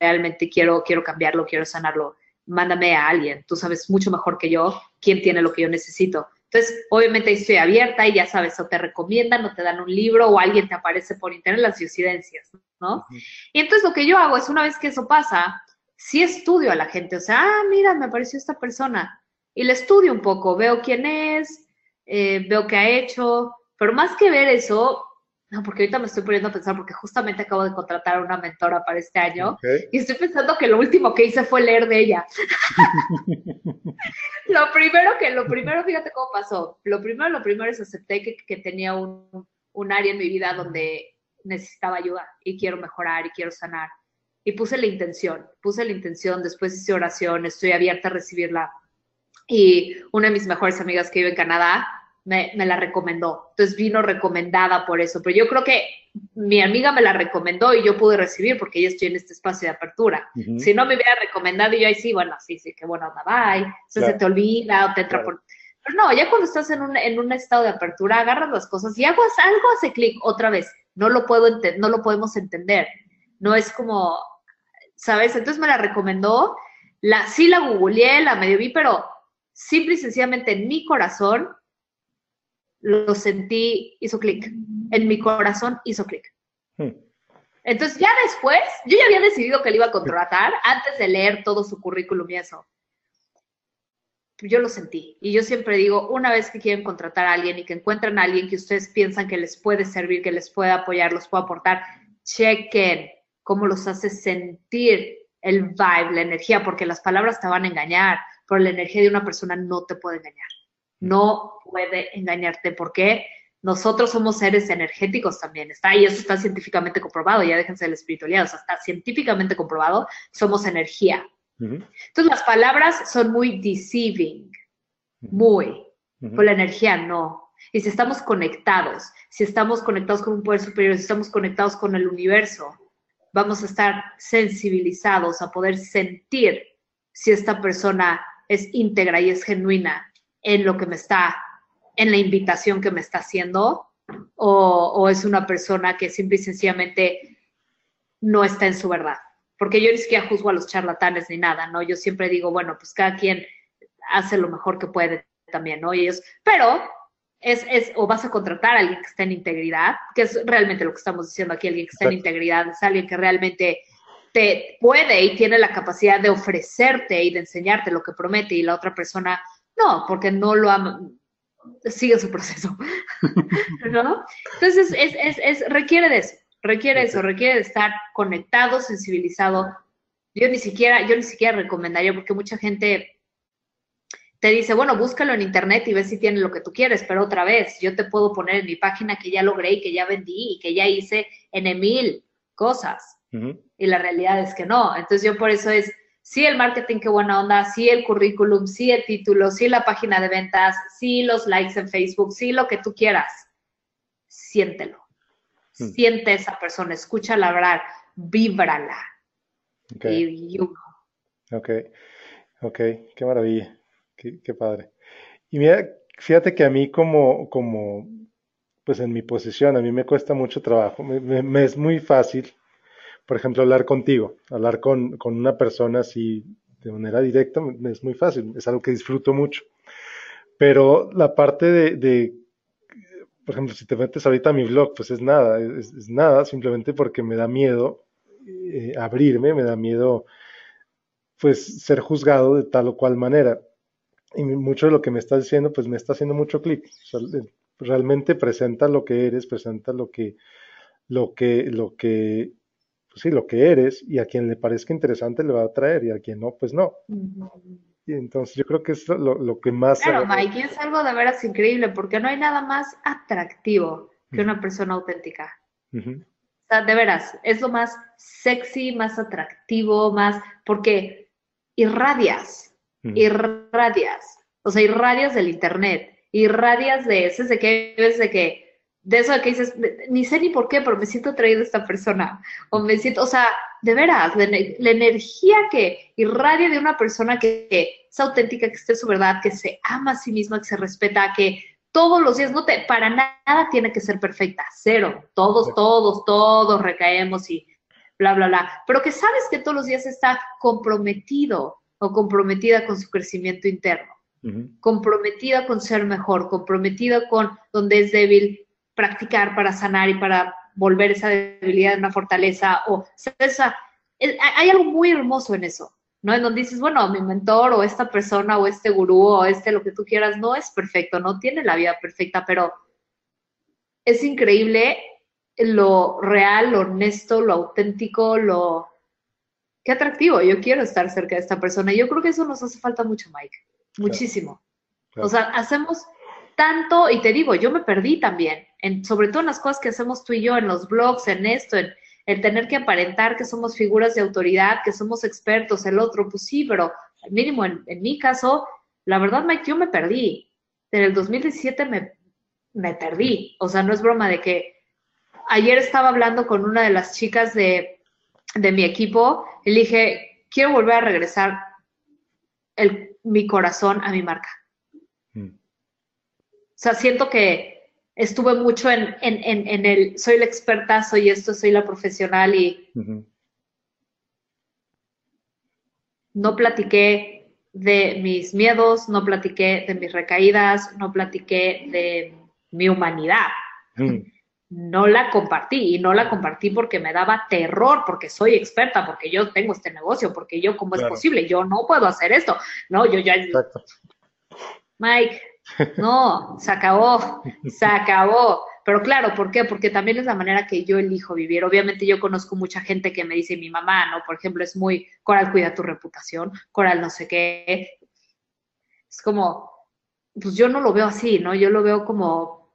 realmente quiero, quiero cambiarlo, quiero sanarlo. Mándame a alguien. Tú sabes mucho mejor que yo quién tiene lo que yo necesito. Entonces, obviamente estoy abierta y ya sabes, o te recomiendan o te dan un libro o alguien te aparece por internet las diocidencias, ¿no? Y entonces lo que yo hago es una vez que eso pasa, sí estudio a la gente, o sea, ah, mira, me apareció esta persona, y le estudio un poco, veo quién es, eh, veo qué ha hecho, pero más que ver eso, no, porque ahorita me estoy poniendo a pensar, porque justamente acabo de contratar a una mentora para este año, y estoy pensando que lo último que hice fue leer de ella. lo primero que, lo primero, fíjate cómo pasó, lo primero, lo primero es acepté que, que tenía un, un área en mi vida donde necesitaba ayuda y quiero mejorar y quiero sanar. Y puse la intención, puse la intención, después hice oración, estoy abierta a recibirla y una de mis mejores amigas que vive en Canadá me, la recomendó. Entonces vino recomendada por eso. Pero yo creo que mi amiga me la recomendó y yo pude recibir porque ya estoy en este espacio de apertura. Si no me hubiera recomendado y yo ahí sí, bueno, sí, sí, qué bueno, bye. Entonces se te olvida o te entra por... Pero no, ya cuando estás en un, en un estado de apertura, agarras las cosas y algo, algo hace clic otra vez. No lo, puedo no lo podemos entender. No es como, ¿sabes? Entonces me la recomendó. La, sí la googleé, la medio vi, pero simple y sencillamente en mi corazón lo sentí, hizo clic. En mi corazón hizo clic. Hmm. Entonces ya después, yo ya había decidido que le iba a contratar antes de leer todo su currículum y eso. Yo lo sentí. Y yo siempre digo, una vez que quieren contratar a alguien y que encuentran a alguien que ustedes piensan que les puede servir, que les puede apoyar, los puede aportar, chequen cómo los hace sentir el vibe, la energía, porque las palabras te van a engañar pero la energía de una persona no te puede engañar. No puede engañarte porque nosotros somos seres energéticos también, está y eso está científicamente comprobado, ya déjense el espiritualidad, o sea, está científicamente comprobado, somos energía. Entonces las palabras son muy deceiving, muy, con la energía no. Y si estamos conectados, si estamos conectados con un poder superior, si estamos conectados con el universo, vamos a estar sensibilizados a poder sentir si esta persona es íntegra y es genuina en lo que me está, en la invitación que me está haciendo, o, es una persona que simple y sencillamente no está en su verdad. Porque yo ni siquiera juzgo a los charlatanes ni nada, ¿no? Yo siempre digo, bueno, pues cada quien hace lo mejor que puede también, ¿no? Y ellos, pero es, es, o vas a contratar a alguien que esté en integridad, que es realmente lo que estamos diciendo aquí, alguien que está en integridad, es alguien que realmente te puede y tiene la capacidad de ofrecerte y de enseñarte lo que promete y la otra persona no, porque no lo ama, sigue su proceso, ¿no? Entonces, es, es, es, requiere de eso, requiere eso, requiere de estar conectado, sensibilizado. Yo ni siquiera, yo ni siquiera recomendaría, porque mucha gente te dice, bueno, búscalo en internet y ve si tiene lo que tú quieres, pero otra vez, yo te puedo poner en mi página que ya logré y que ya vendí y que ya hice en mil cosas y la realidad es que no. Entonces yo por eso es, sí el marketing, qué buena onda, sí el currículum, sí el título, sí la página de ventas, sí los likes en Facebook, sí lo que tú quieras. Siéntelo. Hmm. Siente esa persona, escúchala hablar, víbrala. Okay. ok, ok, qué maravilla, qué, padre. Y mira, fíjate que a mí como, como, pues en mi posición, a mí me cuesta mucho trabajo, me es muy fácil por ejemplo, hablar contigo, hablar con, una persona así de manera directa es muy fácil, es algo que disfruto mucho. Pero la parte de, por ejemplo, si te metes ahorita a mi blog, pues es nada, es, nada, simplemente porque me da miedo eh, abrirme, me da miedo pues ser juzgado de tal o cual manera. Y mucho de lo que me estás diciendo, pues me está haciendo mucho clic. realmente presenta lo que eres, presenta lo que, lo que, lo que, pues sí, lo que eres, y a quien le parezca interesante le va a atraer, y a quien no, pues no. Y entonces yo creo que es lo, que más... Claro, Mike, es algo de veras increíble, porque no hay nada más atractivo que una persona auténtica. O sea, de veras, es lo más sexy, más atractivo, más, porque irradias, irradias, o sea, irradias del internet, irradias de ese, de que ves de que de eso que dices, ni sé ni por qué, pero me siento atraído a esta persona. O me siento, o sea, de veras, la, energía que irradia de una persona que, es auténtica, que esté su verdad, que se ama a sí misma, que se respeta, que todos los días, no te, para nada tiene que ser perfecta, cero. Todos, todos, todos recaemos y bla, bla, bla. Pero que sabes que todos los días está comprometido o comprometida con su crecimiento interno. comprometida con ser mejor, comprometida con donde es débil, practicar para sanar y para volver esa debilidad en una fortaleza o esa, hay algo muy hermoso en eso, ¿no? En donde dices, bueno, mi mentor o esta persona o este gurú o este lo que tú quieras no es perfecto, no tiene la vida perfecta, pero es increíble lo real, lo honesto, lo auténtico, lo... Qué atractivo, yo quiero estar cerca de esta persona. Yo creo que eso nos hace falta mucho, Mike, muchísimo. O sea, hacemos tanto, y te digo, yo me perdí también, en, sobre todo en las cosas que hacemos tú y yo, en los blogs, en esto, en el tener que aparentar que somos figuras de autoridad, que somos expertos, el otro, pues sí, pero al mínimo en, mi caso, la verdad, Mike, yo me perdí. En el 2017 me, me perdí. O sea, no es broma de que ayer estaba hablando con una de las chicas de, de mi equipo y le dije, quiero volver a regresar el, mi corazón a mi marca. Mm. O sea, siento que estuve mucho en, el, soy la experta, soy esto, soy la profesional y no platiqué de mis miedos, no platiqué de mis recaídas, no platiqué de mi humanidad. No la compartí y no la compartí porque me daba terror, porque soy experta, porque yo tengo este negocio, porque yo, ¿cómo es posible? Yo no puedo hacer esto. No, yo ya... Mike, no, se acabó, se acabó. Pero claro, ¿por qué? Porque también es la manera que yo elijo vivir. Obviamente yo conozco mucha gente que me dice, mi mamá, ¿no? Por ejemplo, es muy, Coral, cuida tu reputación, Coral, no sé qué. Es como, pues yo no lo veo así, ¿no? Yo lo veo como,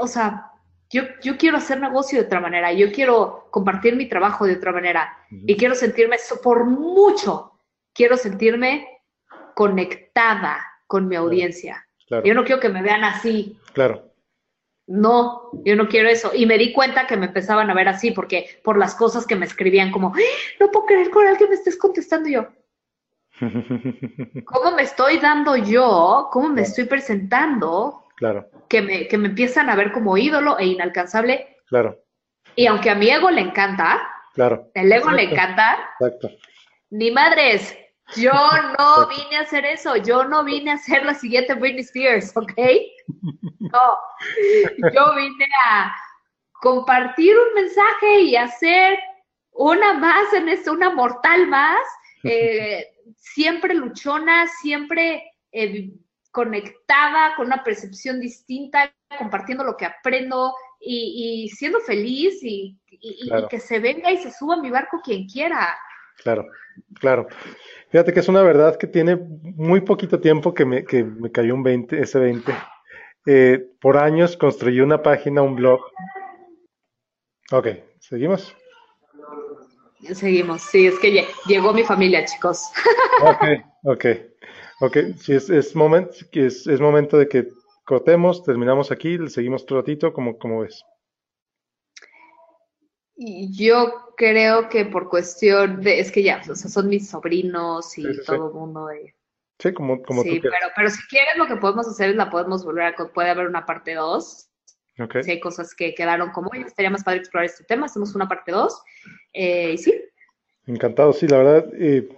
o sea, yo, yo quiero hacer negocio de otra manera, yo quiero compartir mi trabajo de otra manera y quiero sentirme, por mucho, quiero sentirme conectada con mi audiencia. Yo no quiero que me vean así. Claro. No, yo no quiero eso. Y me di cuenta que me empezaban a ver así, porque por las cosas que me escribían, como, no puedo creer con que me estés contestando yo. ¿Cómo me estoy dando yo? ¿Cómo me estoy presentando? Claro. Que me, que me empiezan a ver como ídolo e inalcanzable. Claro. Y aunque a mi ego le encanta, claro. el ego le encanta, Exacto. ni madres, yo no vine a hacer eso, yo no vine a ser la siguiente Britney Spears, ¿ok? No, yo vine a compartir un mensaje y hacer una más en esto, una mortal más, eh, siempre luchona, siempre eh, conectada con una percepción distinta, compartiendo lo que aprendo y, siendo feliz y, que se venga y se suba a mi barco quien quiera. Claro, claro. Fíjate que es una verdad que tiene muy poquito tiempo que me, que me cayó un 20, ese 20. Eh, por años construí una página, un blog. Ok, ¿seguimos? Seguimos, sí, es que llegó mi familia, chicos. Ok, ok, ok. Sí, es, es, momento, es, es momento de que cortemos, terminamos aquí, seguimos otro ratito, como, como ves. Yo creo que por cuestión de, es que ya, o sea, son mis sobrinos y todo el mundo de... Sí, como, como sí, pero, pero si quieres lo que podemos hacer es la podemos volver a, puede haber una parte 2. Okay. Si hay cosas que quedaron como, oye, estaría más padre explorar este tema, hacemos una parte 2. Eh, y sí. Encantado, sí, la verdad, eh,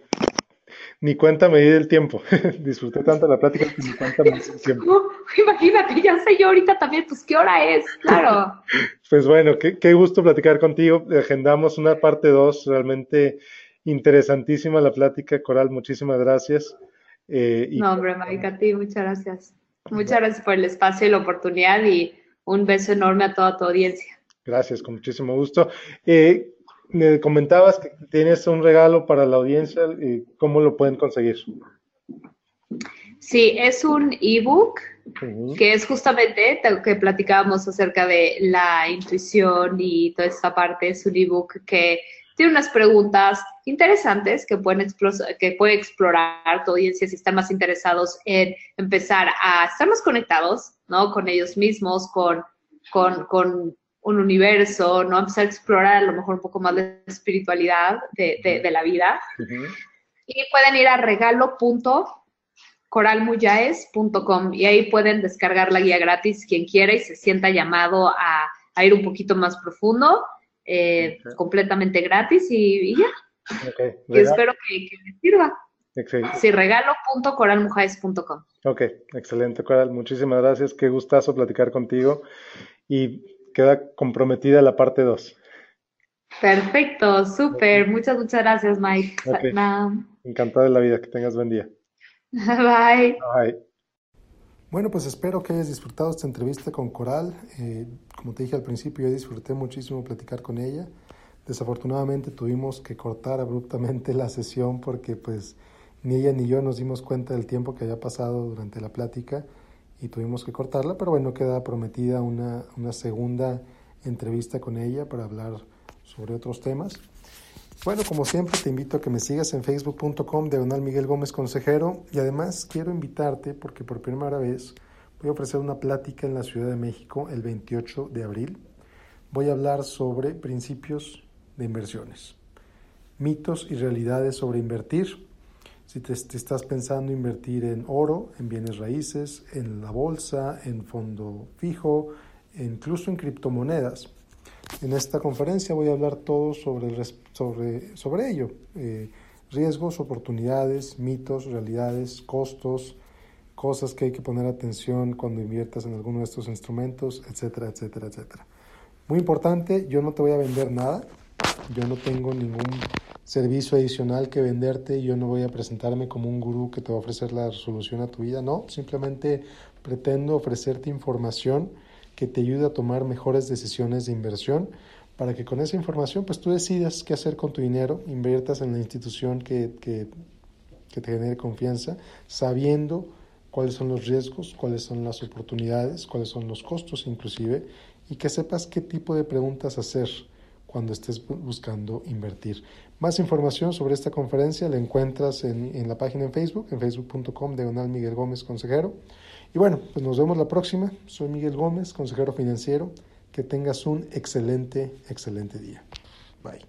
ni cuenta me di del tiempo. Disfruté tanto la plática que ni cuenta me di del tiempo. imagínate, ya sé yo ahorita también, pues qué hora es, claro. pues bueno, qué, qué, gusto platicar contigo. Agendamos una parte 2, realmente interesantísima la plática, Coral, muchísimas gracias. Eh, no, hombre, Mike, a ti, muchas gracias. Muchas gracias por el espacio y la oportunidad y un beso enorme a toda tu audiencia. Gracias, con muchísimo gusto. Eh, me comentabas que tienes un regalo para la audiencia, y ¿cómo lo pueden conseguir? Sí, es un ebook que es justamente lo que platicábamos acerca de la intuición y toda esta parte. Es un ebook que tiene unas preguntas interesantes que pueden que puede explorar tu audiencia si están más interesados en empezar a estar más conectados, ¿no? Con ellos mismos, con, con, con un universo, ¿no? Empezar a explorar a lo mejor un poco más de espiritualidad de, de, la vida. Y pueden ir a regalo.coralmuyaes.com y ahí pueden descargar la guía gratis quien quiera y se sienta llamado a, a ir un poquito más profundo eh, completamente gratis y, ya. y espero que, les sirva. Excelente. Sí, regalo.coralmujaes.com. Ok, excelente, Coral. Muchísimas gracias. Qué gustazo platicar contigo. Y queda comprometida la parte 2. Perfecto, súper. Muchas, muchas gracias, Mike. Encantado de la vida. Que tengas buen día. Bye. Bye. Bueno, pues espero que hayas disfrutado esta entrevista con Coral. Eh, como te dije al principio, yo disfruté muchísimo platicar con ella. Desafortunadamente tuvimos que cortar abruptamente la sesión porque pues ni ella ni yo nos dimos cuenta del tiempo que había pasado durante la plática y tuvimos que cortarla, pero bueno, queda prometida una, una segunda entrevista con ella para hablar sobre otros temas. Bueno, como siempre, te invito a que me sigas en facebook.com diagonal Miguel Gómez Consejero y además quiero invitarte porque por primera vez voy a ofrecer una plática en la Ciudad de México el 28 de abril. Voy a hablar sobre principios de inversiones, mitos y realidades sobre invertir. Si te, te estás pensando invertir en oro, en bienes raíces, en la bolsa, en fondo fijo, incluso en criptomonedas en esta conferencia voy a hablar todo sobre, sobre, sobre ello, eh, riesgos, oportunidades, mitos, realidades, costos, cosas que hay que poner atención cuando inviertas en alguno de estos instrumentos, etcétera, etcétera, etcétera. Muy importante, yo no te voy a vender nada, yo no tengo ningún servicio adicional que venderte, yo no voy a presentarme como un gurú que te va a ofrecer la solución a tu vida, no, simplemente pretendo ofrecerte información que te ayude a tomar mejores decisiones de inversión para que con esa información pues tú decidas qué hacer con tu dinero, inviertas en la institución que, que, que te genere confianza, sabiendo cuáles son los riesgos, cuáles son las oportunidades, cuáles son los costos inclusive, y que sepas qué tipo de preguntas hacer cuando estés buscando invertir. Más información sobre esta conferencia la encuentras en, en la página en Facebook, en facebook.com diagonal Miguel Gómez Consejero. Y bueno, pues nos vemos la próxima. Soy Miguel Gómez, consejero financiero. Que tengas un excelente, excelente día. Bye.